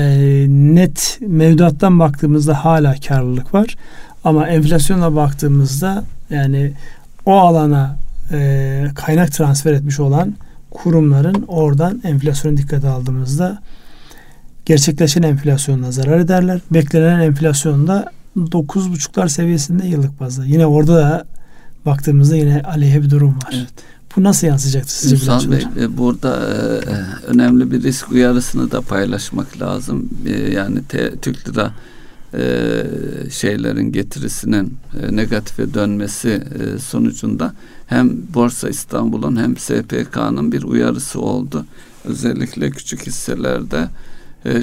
net mevduattan baktığımızda hala karlılık var. Ama enflasyona baktığımızda yani o alana e, kaynak transfer etmiş olan kurumların oradan enflasyonu dikkate aldığımızda gerçekleşen enflasyonla zarar ederler. Beklenen enflasyonda 9,5'lar seviyesinde yıllık bazda. Yine orada da baktığımızda yine aleyhe bir durum var. Evet. Bu nasıl yansıyacaktır sizce Ünsal Bey, e, burada e, önemli bir risk uyarısını da paylaşmak lazım. E, yani te, Türk lira e, şeylerin getirisinin e, negatife dönmesi e, sonucunda hem Borsa İstanbul'un hem SPK'nın bir uyarısı oldu. Özellikle küçük hisselerde e, e,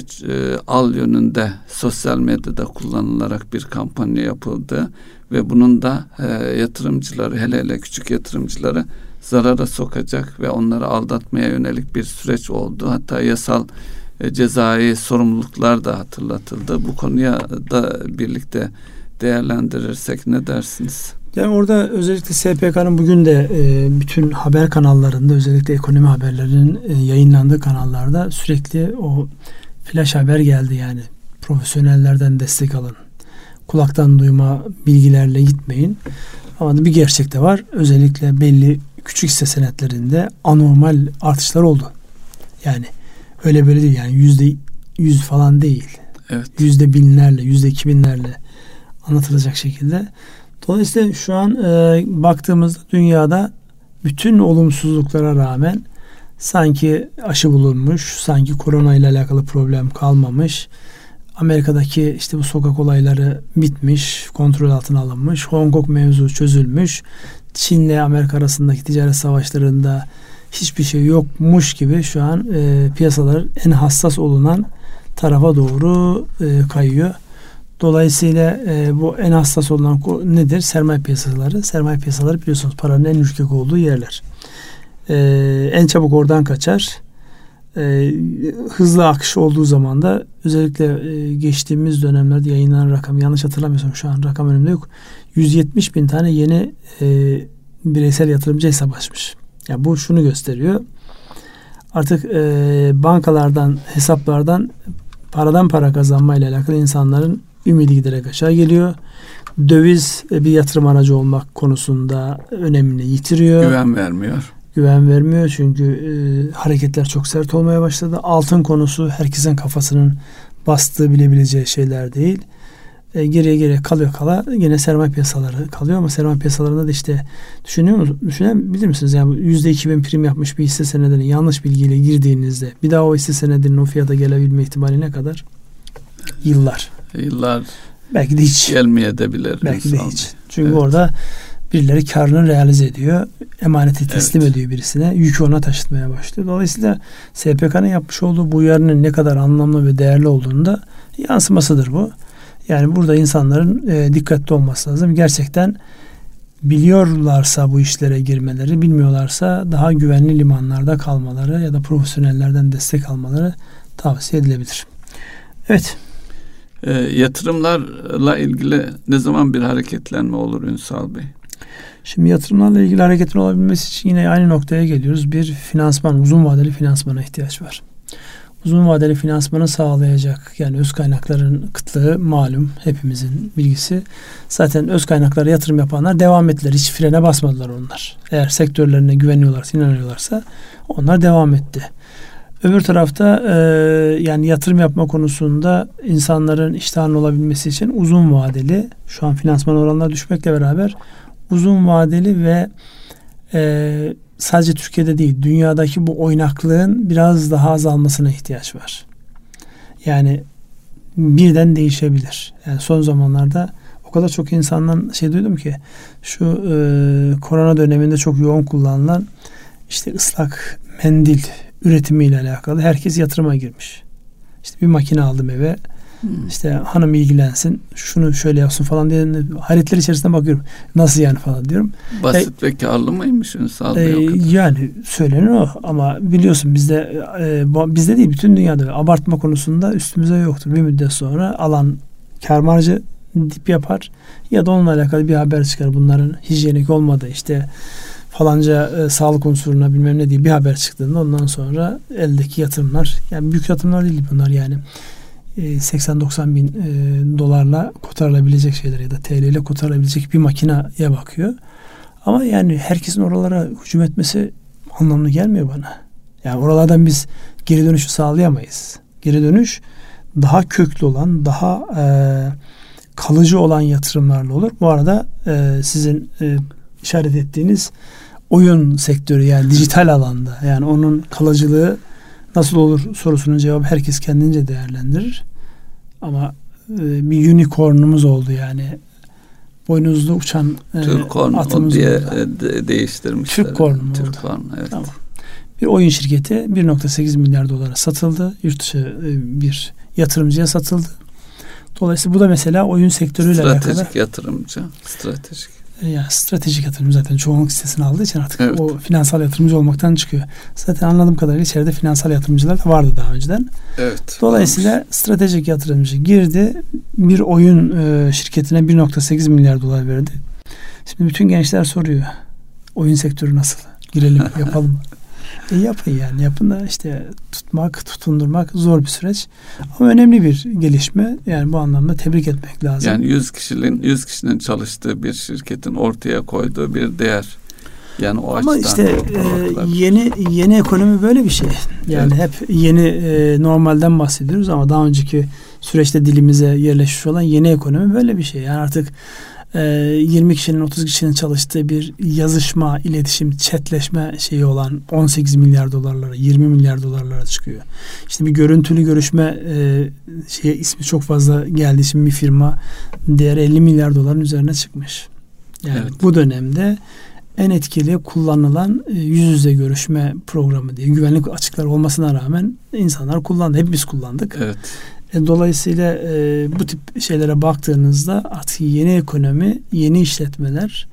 al yönünde sosyal medyada kullanılarak bir kampanya yapıldı ve bunun da e, yatırımcıları hele hele küçük yatırımcıları zarara sokacak ve onları aldatmaya yönelik bir süreç oldu. Hatta yasal cezai sorumluluklar da hatırlatıldı. Bu konuya da birlikte değerlendirirsek ne dersiniz? Yani orada özellikle SPK'nın bugün de e, bütün haber kanallarında özellikle ekonomi haberlerinin e, yayınlandığı kanallarda sürekli o flash haber geldi yani. Profesyonellerden destek alın. Kulaktan duyma bilgilerle gitmeyin. Ama bir gerçek de var. Özellikle belli küçük hisse senetlerinde anormal artışlar oldu. Yani öyle böyle değil yani yüzde yüz falan değil. Evet. Yüzde binlerle, yüzde iki binlerle anlatılacak şekilde. Dolayısıyla şu an e, baktığımızda dünyada bütün olumsuzluklara rağmen sanki aşı bulunmuş, sanki korona ile alakalı problem kalmamış. Amerika'daki işte bu sokak olayları bitmiş, kontrol altına alınmış. Hong Kong mevzu çözülmüş. Çin ile Amerika arasındaki ticaret savaşlarında hiçbir şey yokmuş gibi şu an e, piyasalar en hassas olunan tarafa doğru e, kayıyor. Dolayısıyla e, bu en hassas olan nedir? Sermaye piyasaları. Sermaye piyasaları biliyorsunuz paranın en ürkek olduğu yerler. E, en çabuk oradan kaçar. E, hızlı akış olduğu zaman da özellikle e, geçtiğimiz dönemlerde yayınlanan rakam yanlış hatırlamıyorsam şu an rakam önümde yok. 170 bin tane yeni e, bireysel yatırımcı hesap açmış. Yani bu şunu gösteriyor. Artık e, bankalardan, hesaplardan paradan para kazanma ile alakalı insanların ümidi giderek aşağı geliyor. Döviz e, bir yatırım aracı olmak konusunda önemini yitiriyor. Güven vermiyor. Güven vermiyor çünkü e, hareketler çok sert olmaya başladı. Altın konusu herkesin kafasının bastığı bilebileceği şeyler değil e, geriye geriye kalıyor kala yine sermaye piyasaları kalıyor ama sermaye piyasalarında da işte düşünüyor musunuz? Düşünebilir misiniz? Yani yüzde iki bin prim yapmış bir hisse senedine yanlış bilgiyle girdiğinizde bir daha o hisse senedinin o fiyata gelebilme ihtimali ne kadar? Yıllar. Yıllar. Belki de hiç. Gelmeye de bilir. Belki de hiç. Çünkü evet. orada birileri karını realize ediyor. Emaneti teslim evet. ediyor birisine. Yükü ona taşıtmaya başlıyor. Dolayısıyla SPK'nın yapmış olduğu bu uyarının ne kadar anlamlı ve değerli olduğunu da yansımasıdır bu. Yani burada insanların e, dikkatli olması lazım. Gerçekten biliyorlarsa bu işlere girmeleri, bilmiyorlarsa daha güvenli limanlarda kalmaları ya da profesyonellerden destek almaları tavsiye edilebilir. Evet. E, yatırımlarla ilgili ne zaman bir hareketlenme olur Ünsal Bey? Şimdi yatırımlarla ilgili hareketin olabilmesi için yine aynı noktaya geliyoruz. Bir finansman, uzun vadeli finansmana ihtiyaç var uzun vadeli finansmanı sağlayacak. Yani öz kaynakların kıtlığı malum hepimizin bilgisi. Zaten öz kaynaklara yatırım yapanlar devam ettiler. Hiç frene basmadılar onlar. Eğer sektörlerine güveniyorlarsa, inanıyorlarsa onlar devam etti. Öbür tarafta e, yani yatırım yapma konusunda insanların iştahının olabilmesi için uzun vadeli şu an finansman oranları düşmekle beraber uzun vadeli ve e, sadece Türkiye'de değil dünyadaki bu oynaklığın biraz daha azalmasına ihtiyaç var. Yani birden değişebilir. Yani son zamanlarda o kadar çok insandan şey duydum ki şu e, korona döneminde çok yoğun kullanılan işte ıslak mendil üretimiyle alakalı herkes yatırıma girmiş. İşte bir makine aldım eve Hmm. İşte hanım ilgilensin, şunu şöyle yapsın falan diye hayretler içerisinde bakıyorum. Nasıl yani falan diyorum. Basit e, ve karlı mıymış Ünsal e, Yani söylenen o ama biliyorsun bizde e, bizde değil bütün dünyada abartma konusunda üstümüze yoktur. Bir müddet sonra alan kar marjı dip yapar ya da onunla alakalı bir haber çıkar. Bunların hijyenik olmadı işte falanca e, sağlık unsuruna bilmem ne diye bir haber çıktığında ondan sonra eldeki yatırımlar yani büyük yatırımlar değil bunlar yani 80-90 e, bin e, dolarla kotarılabilecek şeyler ya da TL ile kotarılabilecek bir makineye bakıyor. Ama yani herkesin oralara hücum etmesi anlamlı gelmiyor bana. Yani oralardan biz geri dönüşü sağlayamayız. Geri dönüş daha köklü olan, daha e, kalıcı olan yatırımlarla olur. Bu arada e, sizin e, işaret ettiğiniz oyun sektörü yani dijital alanda yani onun kalıcılığı Nasıl olur sorusunun cevabı herkes kendince değerlendirir. Ama e, bir unicornumuz oldu yani. Boynuzlu uçan e, Türkorn atımız diye oldu. De, değiştirmişler. Türkorn mu Türkorn, evet. Tamam. Bir oyun şirketi 1.8 milyar dolara satıldı. Yurt dışı e, bir yatırımcıya satıldı. Dolayısıyla bu da mesela oyun sektörüyle stratejik alakalı. Stratejik yatırımcı. Stratejik yani stratejik yatırım zaten çoğunluk sitesini aldığı için artık evet. o finansal yatırımcı olmaktan çıkıyor. Zaten anladığım kadarıyla içeride finansal yatırımcılar da vardı daha önceden. Evet. Dolayısıyla varmış. stratejik yatırımcı girdi. Bir oyun e, şirketine 1.8 milyar dolar verdi. Şimdi bütün gençler soruyor. Oyun sektörü nasıl? Girelim, [LAUGHS] yapalım. E yapın yani. Yapın da işte tutmak, tutundurmak zor bir süreç. Ama önemli bir gelişme. Yani bu anlamda tebrik etmek lazım. Yani 100 kişinin 100 kişinin çalıştığı bir şirketin ortaya koyduğu bir değer. Yani o Ama işte e, yeni yeni ekonomi böyle bir şey. Yani evet. hep yeni e, normalden bahsediyoruz ama daha önceki süreçte dilimize yerleşmiş olan yeni ekonomi böyle bir şey. Yani artık 20 kişinin 30 kişinin çalıştığı bir yazışma, iletişim, chatleşme şeyi olan 18 milyar dolarlara, 20 milyar dolarlara çıkıyor. İşte bir görüntülü görüşme e, şeye ismi çok fazla geldi. Şimdi bir firma değer 50 milyar doların üzerine çıkmış. Yani evet. bu dönemde en etkili kullanılan e, yüz yüze görüşme programı diye güvenlik açıkları olmasına rağmen insanlar kullandı. Hepimiz kullandık. Evet. E, dolayısıyla e, bu tip şeylere baktığınızda artık yeni ekonomi, yeni işletmeler,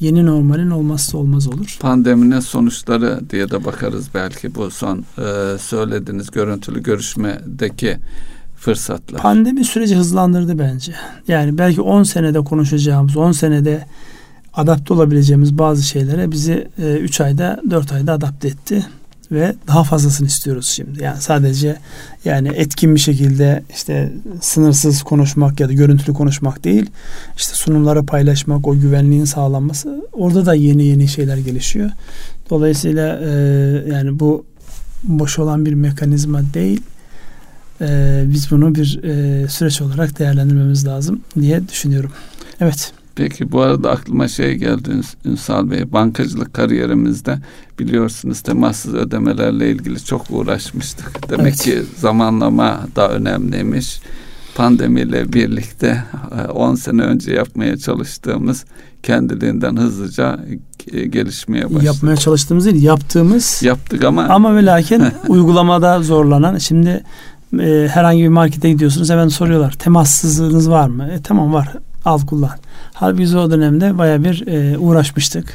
yeni normalin olmazsa olmaz olur. Pandeminin sonuçları diye de bakarız belki bu son e, söylediğiniz görüntülü görüşmedeki fırsatlar. Pandemi süreci hızlandırdı bence. Yani belki 10 senede konuşacağımız, 10 senede adapte olabileceğimiz bazı şeylere bizi 3 e, ayda 4 ayda adapte etti ve daha fazlasını istiyoruz şimdi. Yani sadece yani etkin bir şekilde işte sınırsız konuşmak ya da görüntülü konuşmak değil. işte sunumları paylaşmak, o güvenliğin sağlanması orada da yeni yeni şeyler gelişiyor. Dolayısıyla e, yani bu boş olan bir mekanizma değil. E, biz bunu bir e, süreç olarak değerlendirmemiz lazım diye düşünüyorum. Evet. Peki bu arada aklıma şey geldi Ünsal Bey. Bankacılık kariyerimizde biliyorsunuz temassız ödemelerle ilgili çok uğraşmıştık. Demek evet. ki zamanlama da önemliymiş. Pandemiyle birlikte 10 e, sene önce yapmaya çalıştığımız kendiliğinden hızlıca e, gelişmeye başladı. Yapmaya çalıştığımız değil, yaptığımız. Yaptık ama. Ama ve lakin [LAUGHS] uygulamada zorlanan. Şimdi e, herhangi bir markete gidiyorsunuz hemen soruyorlar. Temassızlığınız var mı? E, tamam var. Al kullan. Halbuki biz o dönemde baya bir e, uğraşmıştık.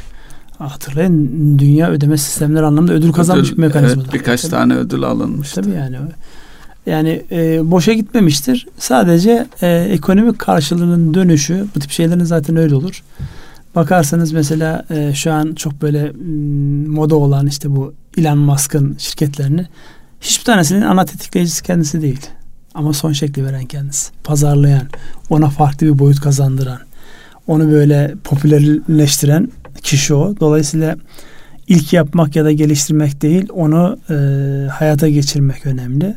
Hatırlayın dünya ödeme sistemleri anlamında ödül kazanmış ödül, bir mekanizma. Evet, birkaç Tabii. tane ödül alınmıştı. Tabii yani. Yani e, boşa gitmemiştir. Sadece e, ekonomik karşılığının dönüşü bu tip şeylerin zaten öyle olur. Bakarsanız mesela e, şu an çok böyle moda olan işte bu Elon Musk'ın şirketlerini hiçbir tanesinin ana tetikleyicisi kendisi değil. Ama son şekli veren kendisi. Pazarlayan, ona farklı bir boyut kazandıran, onu böyle popülerleştiren kişi o. Dolayısıyla ilk yapmak ya da geliştirmek değil, onu e, hayata geçirmek önemli.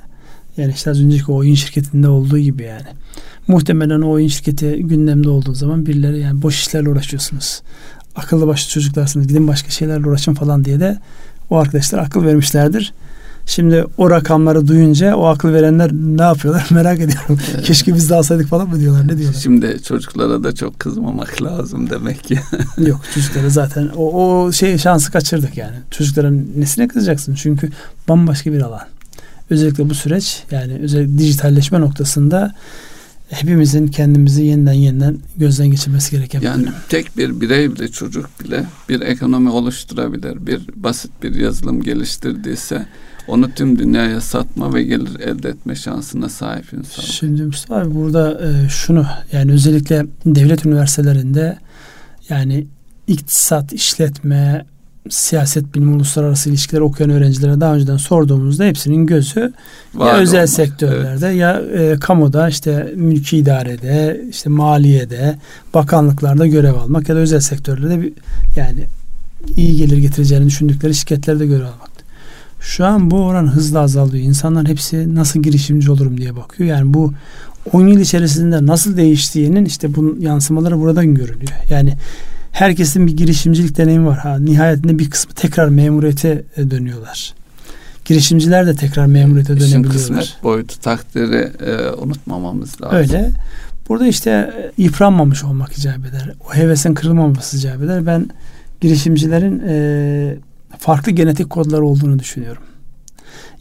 Yani işte az önceki oyun şirketinde olduğu gibi yani. Muhtemelen o oyun şirketi gündemde olduğu zaman birileri yani boş işlerle uğraşıyorsunuz. Akıllı başlı çocuklarsınız gidin başka şeylerle uğraşın falan diye de o arkadaşlar akıl vermişlerdir. Şimdi o rakamları duyunca o akıl verenler ne yapıyorlar [LAUGHS] merak ediyorum. Evet. Keşke biz de alsaydık falan mı diyorlar ne diyorlar? Şimdi çocuklara da çok kızmamak lazım demek ki. [LAUGHS] Yok çocuklara zaten o, o şey şansı kaçırdık yani. Çocukların nesine kızacaksın? Çünkü bambaşka bir alan. Özellikle bu süreç yani özellikle dijitalleşme noktasında hepimizin kendimizi yeniden yeniden gözden geçirmesi gereken yani bir tek bir birey bile çocuk bile bir ekonomi oluşturabilir. Bir basit bir yazılım geliştirdiyse onu tüm dünyaya satma ve gelir elde etme şansına sahip insan. Şimdi Mustafa abi burada e, şunu yani özellikle devlet üniversitelerinde yani iktisat, işletme, siyaset bilimi, uluslararası ilişkiler okuyan öğrencilere daha önceden sorduğumuzda hepsinin gözü Var ya özel olmak, sektörlerde evet. ya e, kamuda işte mülki idarede, işte maliyede, bakanlıklarda görev almak ya da özel sektörlerde bir, yani iyi gelir getireceğini düşündükleri şirketlerde görev almak. Şu an bu oran hızla azalıyor. İnsanlar hepsi nasıl girişimci olurum diye bakıyor. Yani bu 10 yıl içerisinde nasıl değiştiğinin işte bunun yansımaları buradan görülüyor. Yani herkesin bir girişimcilik deneyimi var. Ha, nihayetinde bir kısmı tekrar memuriyete e, dönüyorlar. Girişimciler de tekrar memuriyete İşin dönebiliyorlar. kısmet boyutu takdiri e, unutmamamız lazım. Öyle. Burada işte e, yıpranmamış olmak icap eder. O hevesin kırılmaması icap eder. Ben girişimcilerin e, farklı genetik kodlar olduğunu düşünüyorum.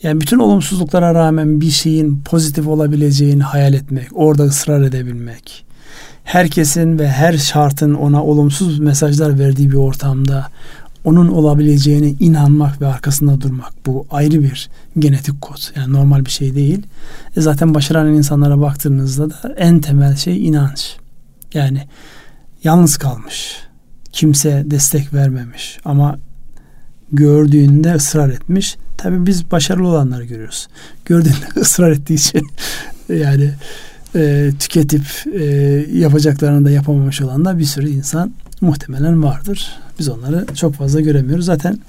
Yani bütün olumsuzluklara rağmen bir şeyin pozitif olabileceğini hayal etmek, orada ısrar edebilmek, herkesin ve her şartın ona olumsuz mesajlar verdiği bir ortamda onun olabileceğine inanmak ve arkasında durmak bu ayrı bir genetik kod. Yani normal bir şey değil. E zaten başaran insanlara baktığınızda da en temel şey inanç. Yani yalnız kalmış. Kimse destek vermemiş ama gördüğünde ısrar etmiş. Tabii biz başarılı olanları görüyoruz. Gördüğünde [LAUGHS] ısrar ettiği için yani e, tüketip e, yapacaklarını da yapamamış olan da bir sürü insan muhtemelen vardır. Biz onları çok fazla göremiyoruz. Zaten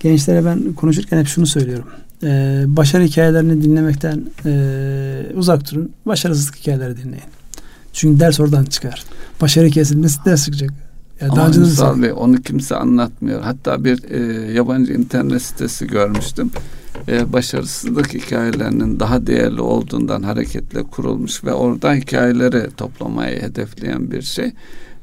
gençlere ben konuşurken hep şunu söylüyorum. e, başarı hikayelerini dinlemekten e, uzak durun. Başarısızlık hikayeleri dinleyin. Çünkü ders oradan çıkar. Başarı nasıl ders çıkacak? Yani Ama Ünsal Bey onu kimse anlatmıyor. Hatta bir e, yabancı internet sitesi görmüştüm. E, başarısızlık hikayelerinin daha değerli olduğundan hareketle kurulmuş ve orada hikayeleri toplamayı hedefleyen bir şey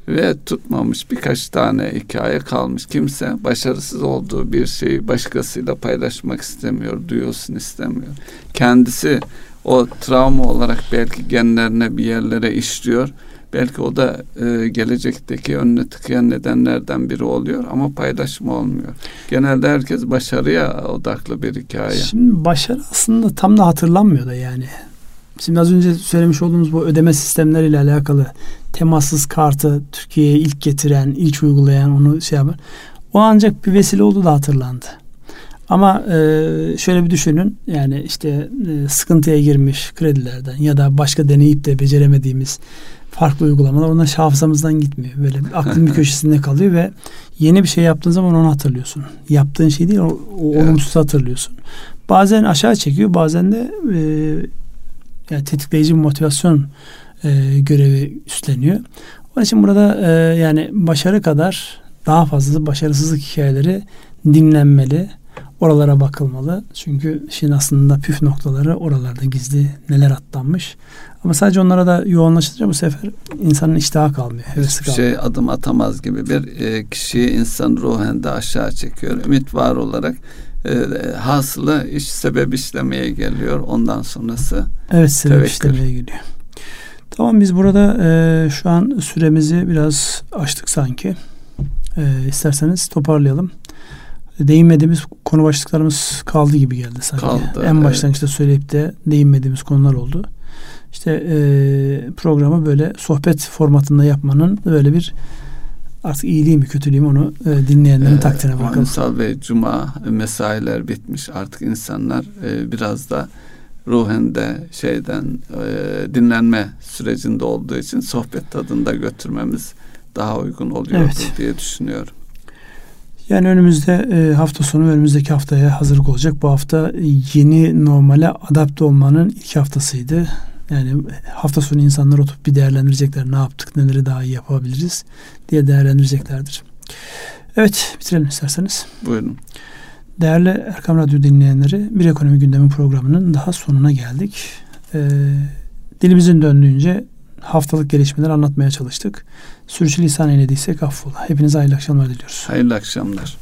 ve tutmamış birkaç tane hikaye kalmış. Kimse başarısız olduğu bir şeyi başkasıyla paylaşmak istemiyor, duyulsun istemiyor. Kendisi o travma olarak belki genlerine bir yerlere işliyor. Belki o da e, gelecekteki önüne tıkayan nedenlerden biri oluyor ama paylaşım olmuyor. Genelde herkes başarıya odaklı bir hikaye. Şimdi başarı aslında tam da hatırlanmıyor da yani. Şimdi az önce söylemiş olduğumuz bu ödeme sistemleriyle alakalı temassız kartı Türkiye'ye ilk getiren, ilk uygulayan onu şey yapar. O ancak bir vesile oldu da hatırlandı. Ama e, şöyle bir düşünün yani işte e, sıkıntıya girmiş kredilerden ya da başka deneyip de beceremediğimiz farklı uygulamalar onlar hafızamızdan gitmiyor. Böyle aklın bir [LAUGHS] köşesinde kalıyor ve yeni bir şey yaptığın zaman onu hatırlıyorsun. Yaptığın şey değil o, o evet. olumsuz hatırlıyorsun. Bazen aşağı çekiyor bazen de e, yani tetikleyici bir motivasyon e, görevi üstleniyor. Onun için burada e, yani başarı kadar daha fazla başarısızlık hikayeleri dinlenmeli. Oralara bakılmalı. Çünkü işin aslında püf noktaları oralarda gizli neler atlanmış. Ama sadece onlara da yoğunlaşınca bu sefer insanın iştahı kalmıyor. Hevesi kalmıyor. şey adım atamaz gibi bir e, kişiyi insan ruhen de aşağı çekiyor. Ümit var olarak e, hasılı iş sebep işlemeye geliyor. Ondan sonrası Evet sebep tevekkül. işlemeye geliyor. Tamam biz burada e, şu an süremizi biraz açtık sanki. E, isterseniz toparlayalım. Değinmediğimiz konu başlıklarımız kaldı gibi geldi sanki. Kaldı, en başlangıçta evet. söyleyip de değinmediğimiz konular oldu. İşte e, programı böyle sohbet formatında yapmanın böyle bir artık iyiliği mi kötülüğü mü onu e, dinleyenlerin ee, takdirine bakalım. Kuramsal ve cuma mesailer bitmiş. Artık insanlar e, biraz da ruhen de şeyden e, dinlenme sürecinde olduğu için sohbet tadında götürmemiz daha uygun oluyor evet. diye düşünüyorum. Yani önümüzde e, hafta sonu önümüzdeki haftaya hazırlık olacak. Bu hafta yeni normale adapte olmanın ilk haftasıydı. Yani hafta sonu insanlar oturup bir değerlendirecekler. Ne yaptık, neleri daha iyi yapabiliriz diye değerlendireceklerdir. Evet, bitirelim isterseniz. Buyurun. Değerli Erkam Radyo dinleyenleri, Bir Ekonomi Gündemi programının daha sonuna geldik. Ee, dilimizin döndüğünce haftalık gelişmeler anlatmaya çalıştık. Sürçülisan eylediysek affola. Hepinize hayırlı akşamlar diliyoruz. Hayırlı akşamlar.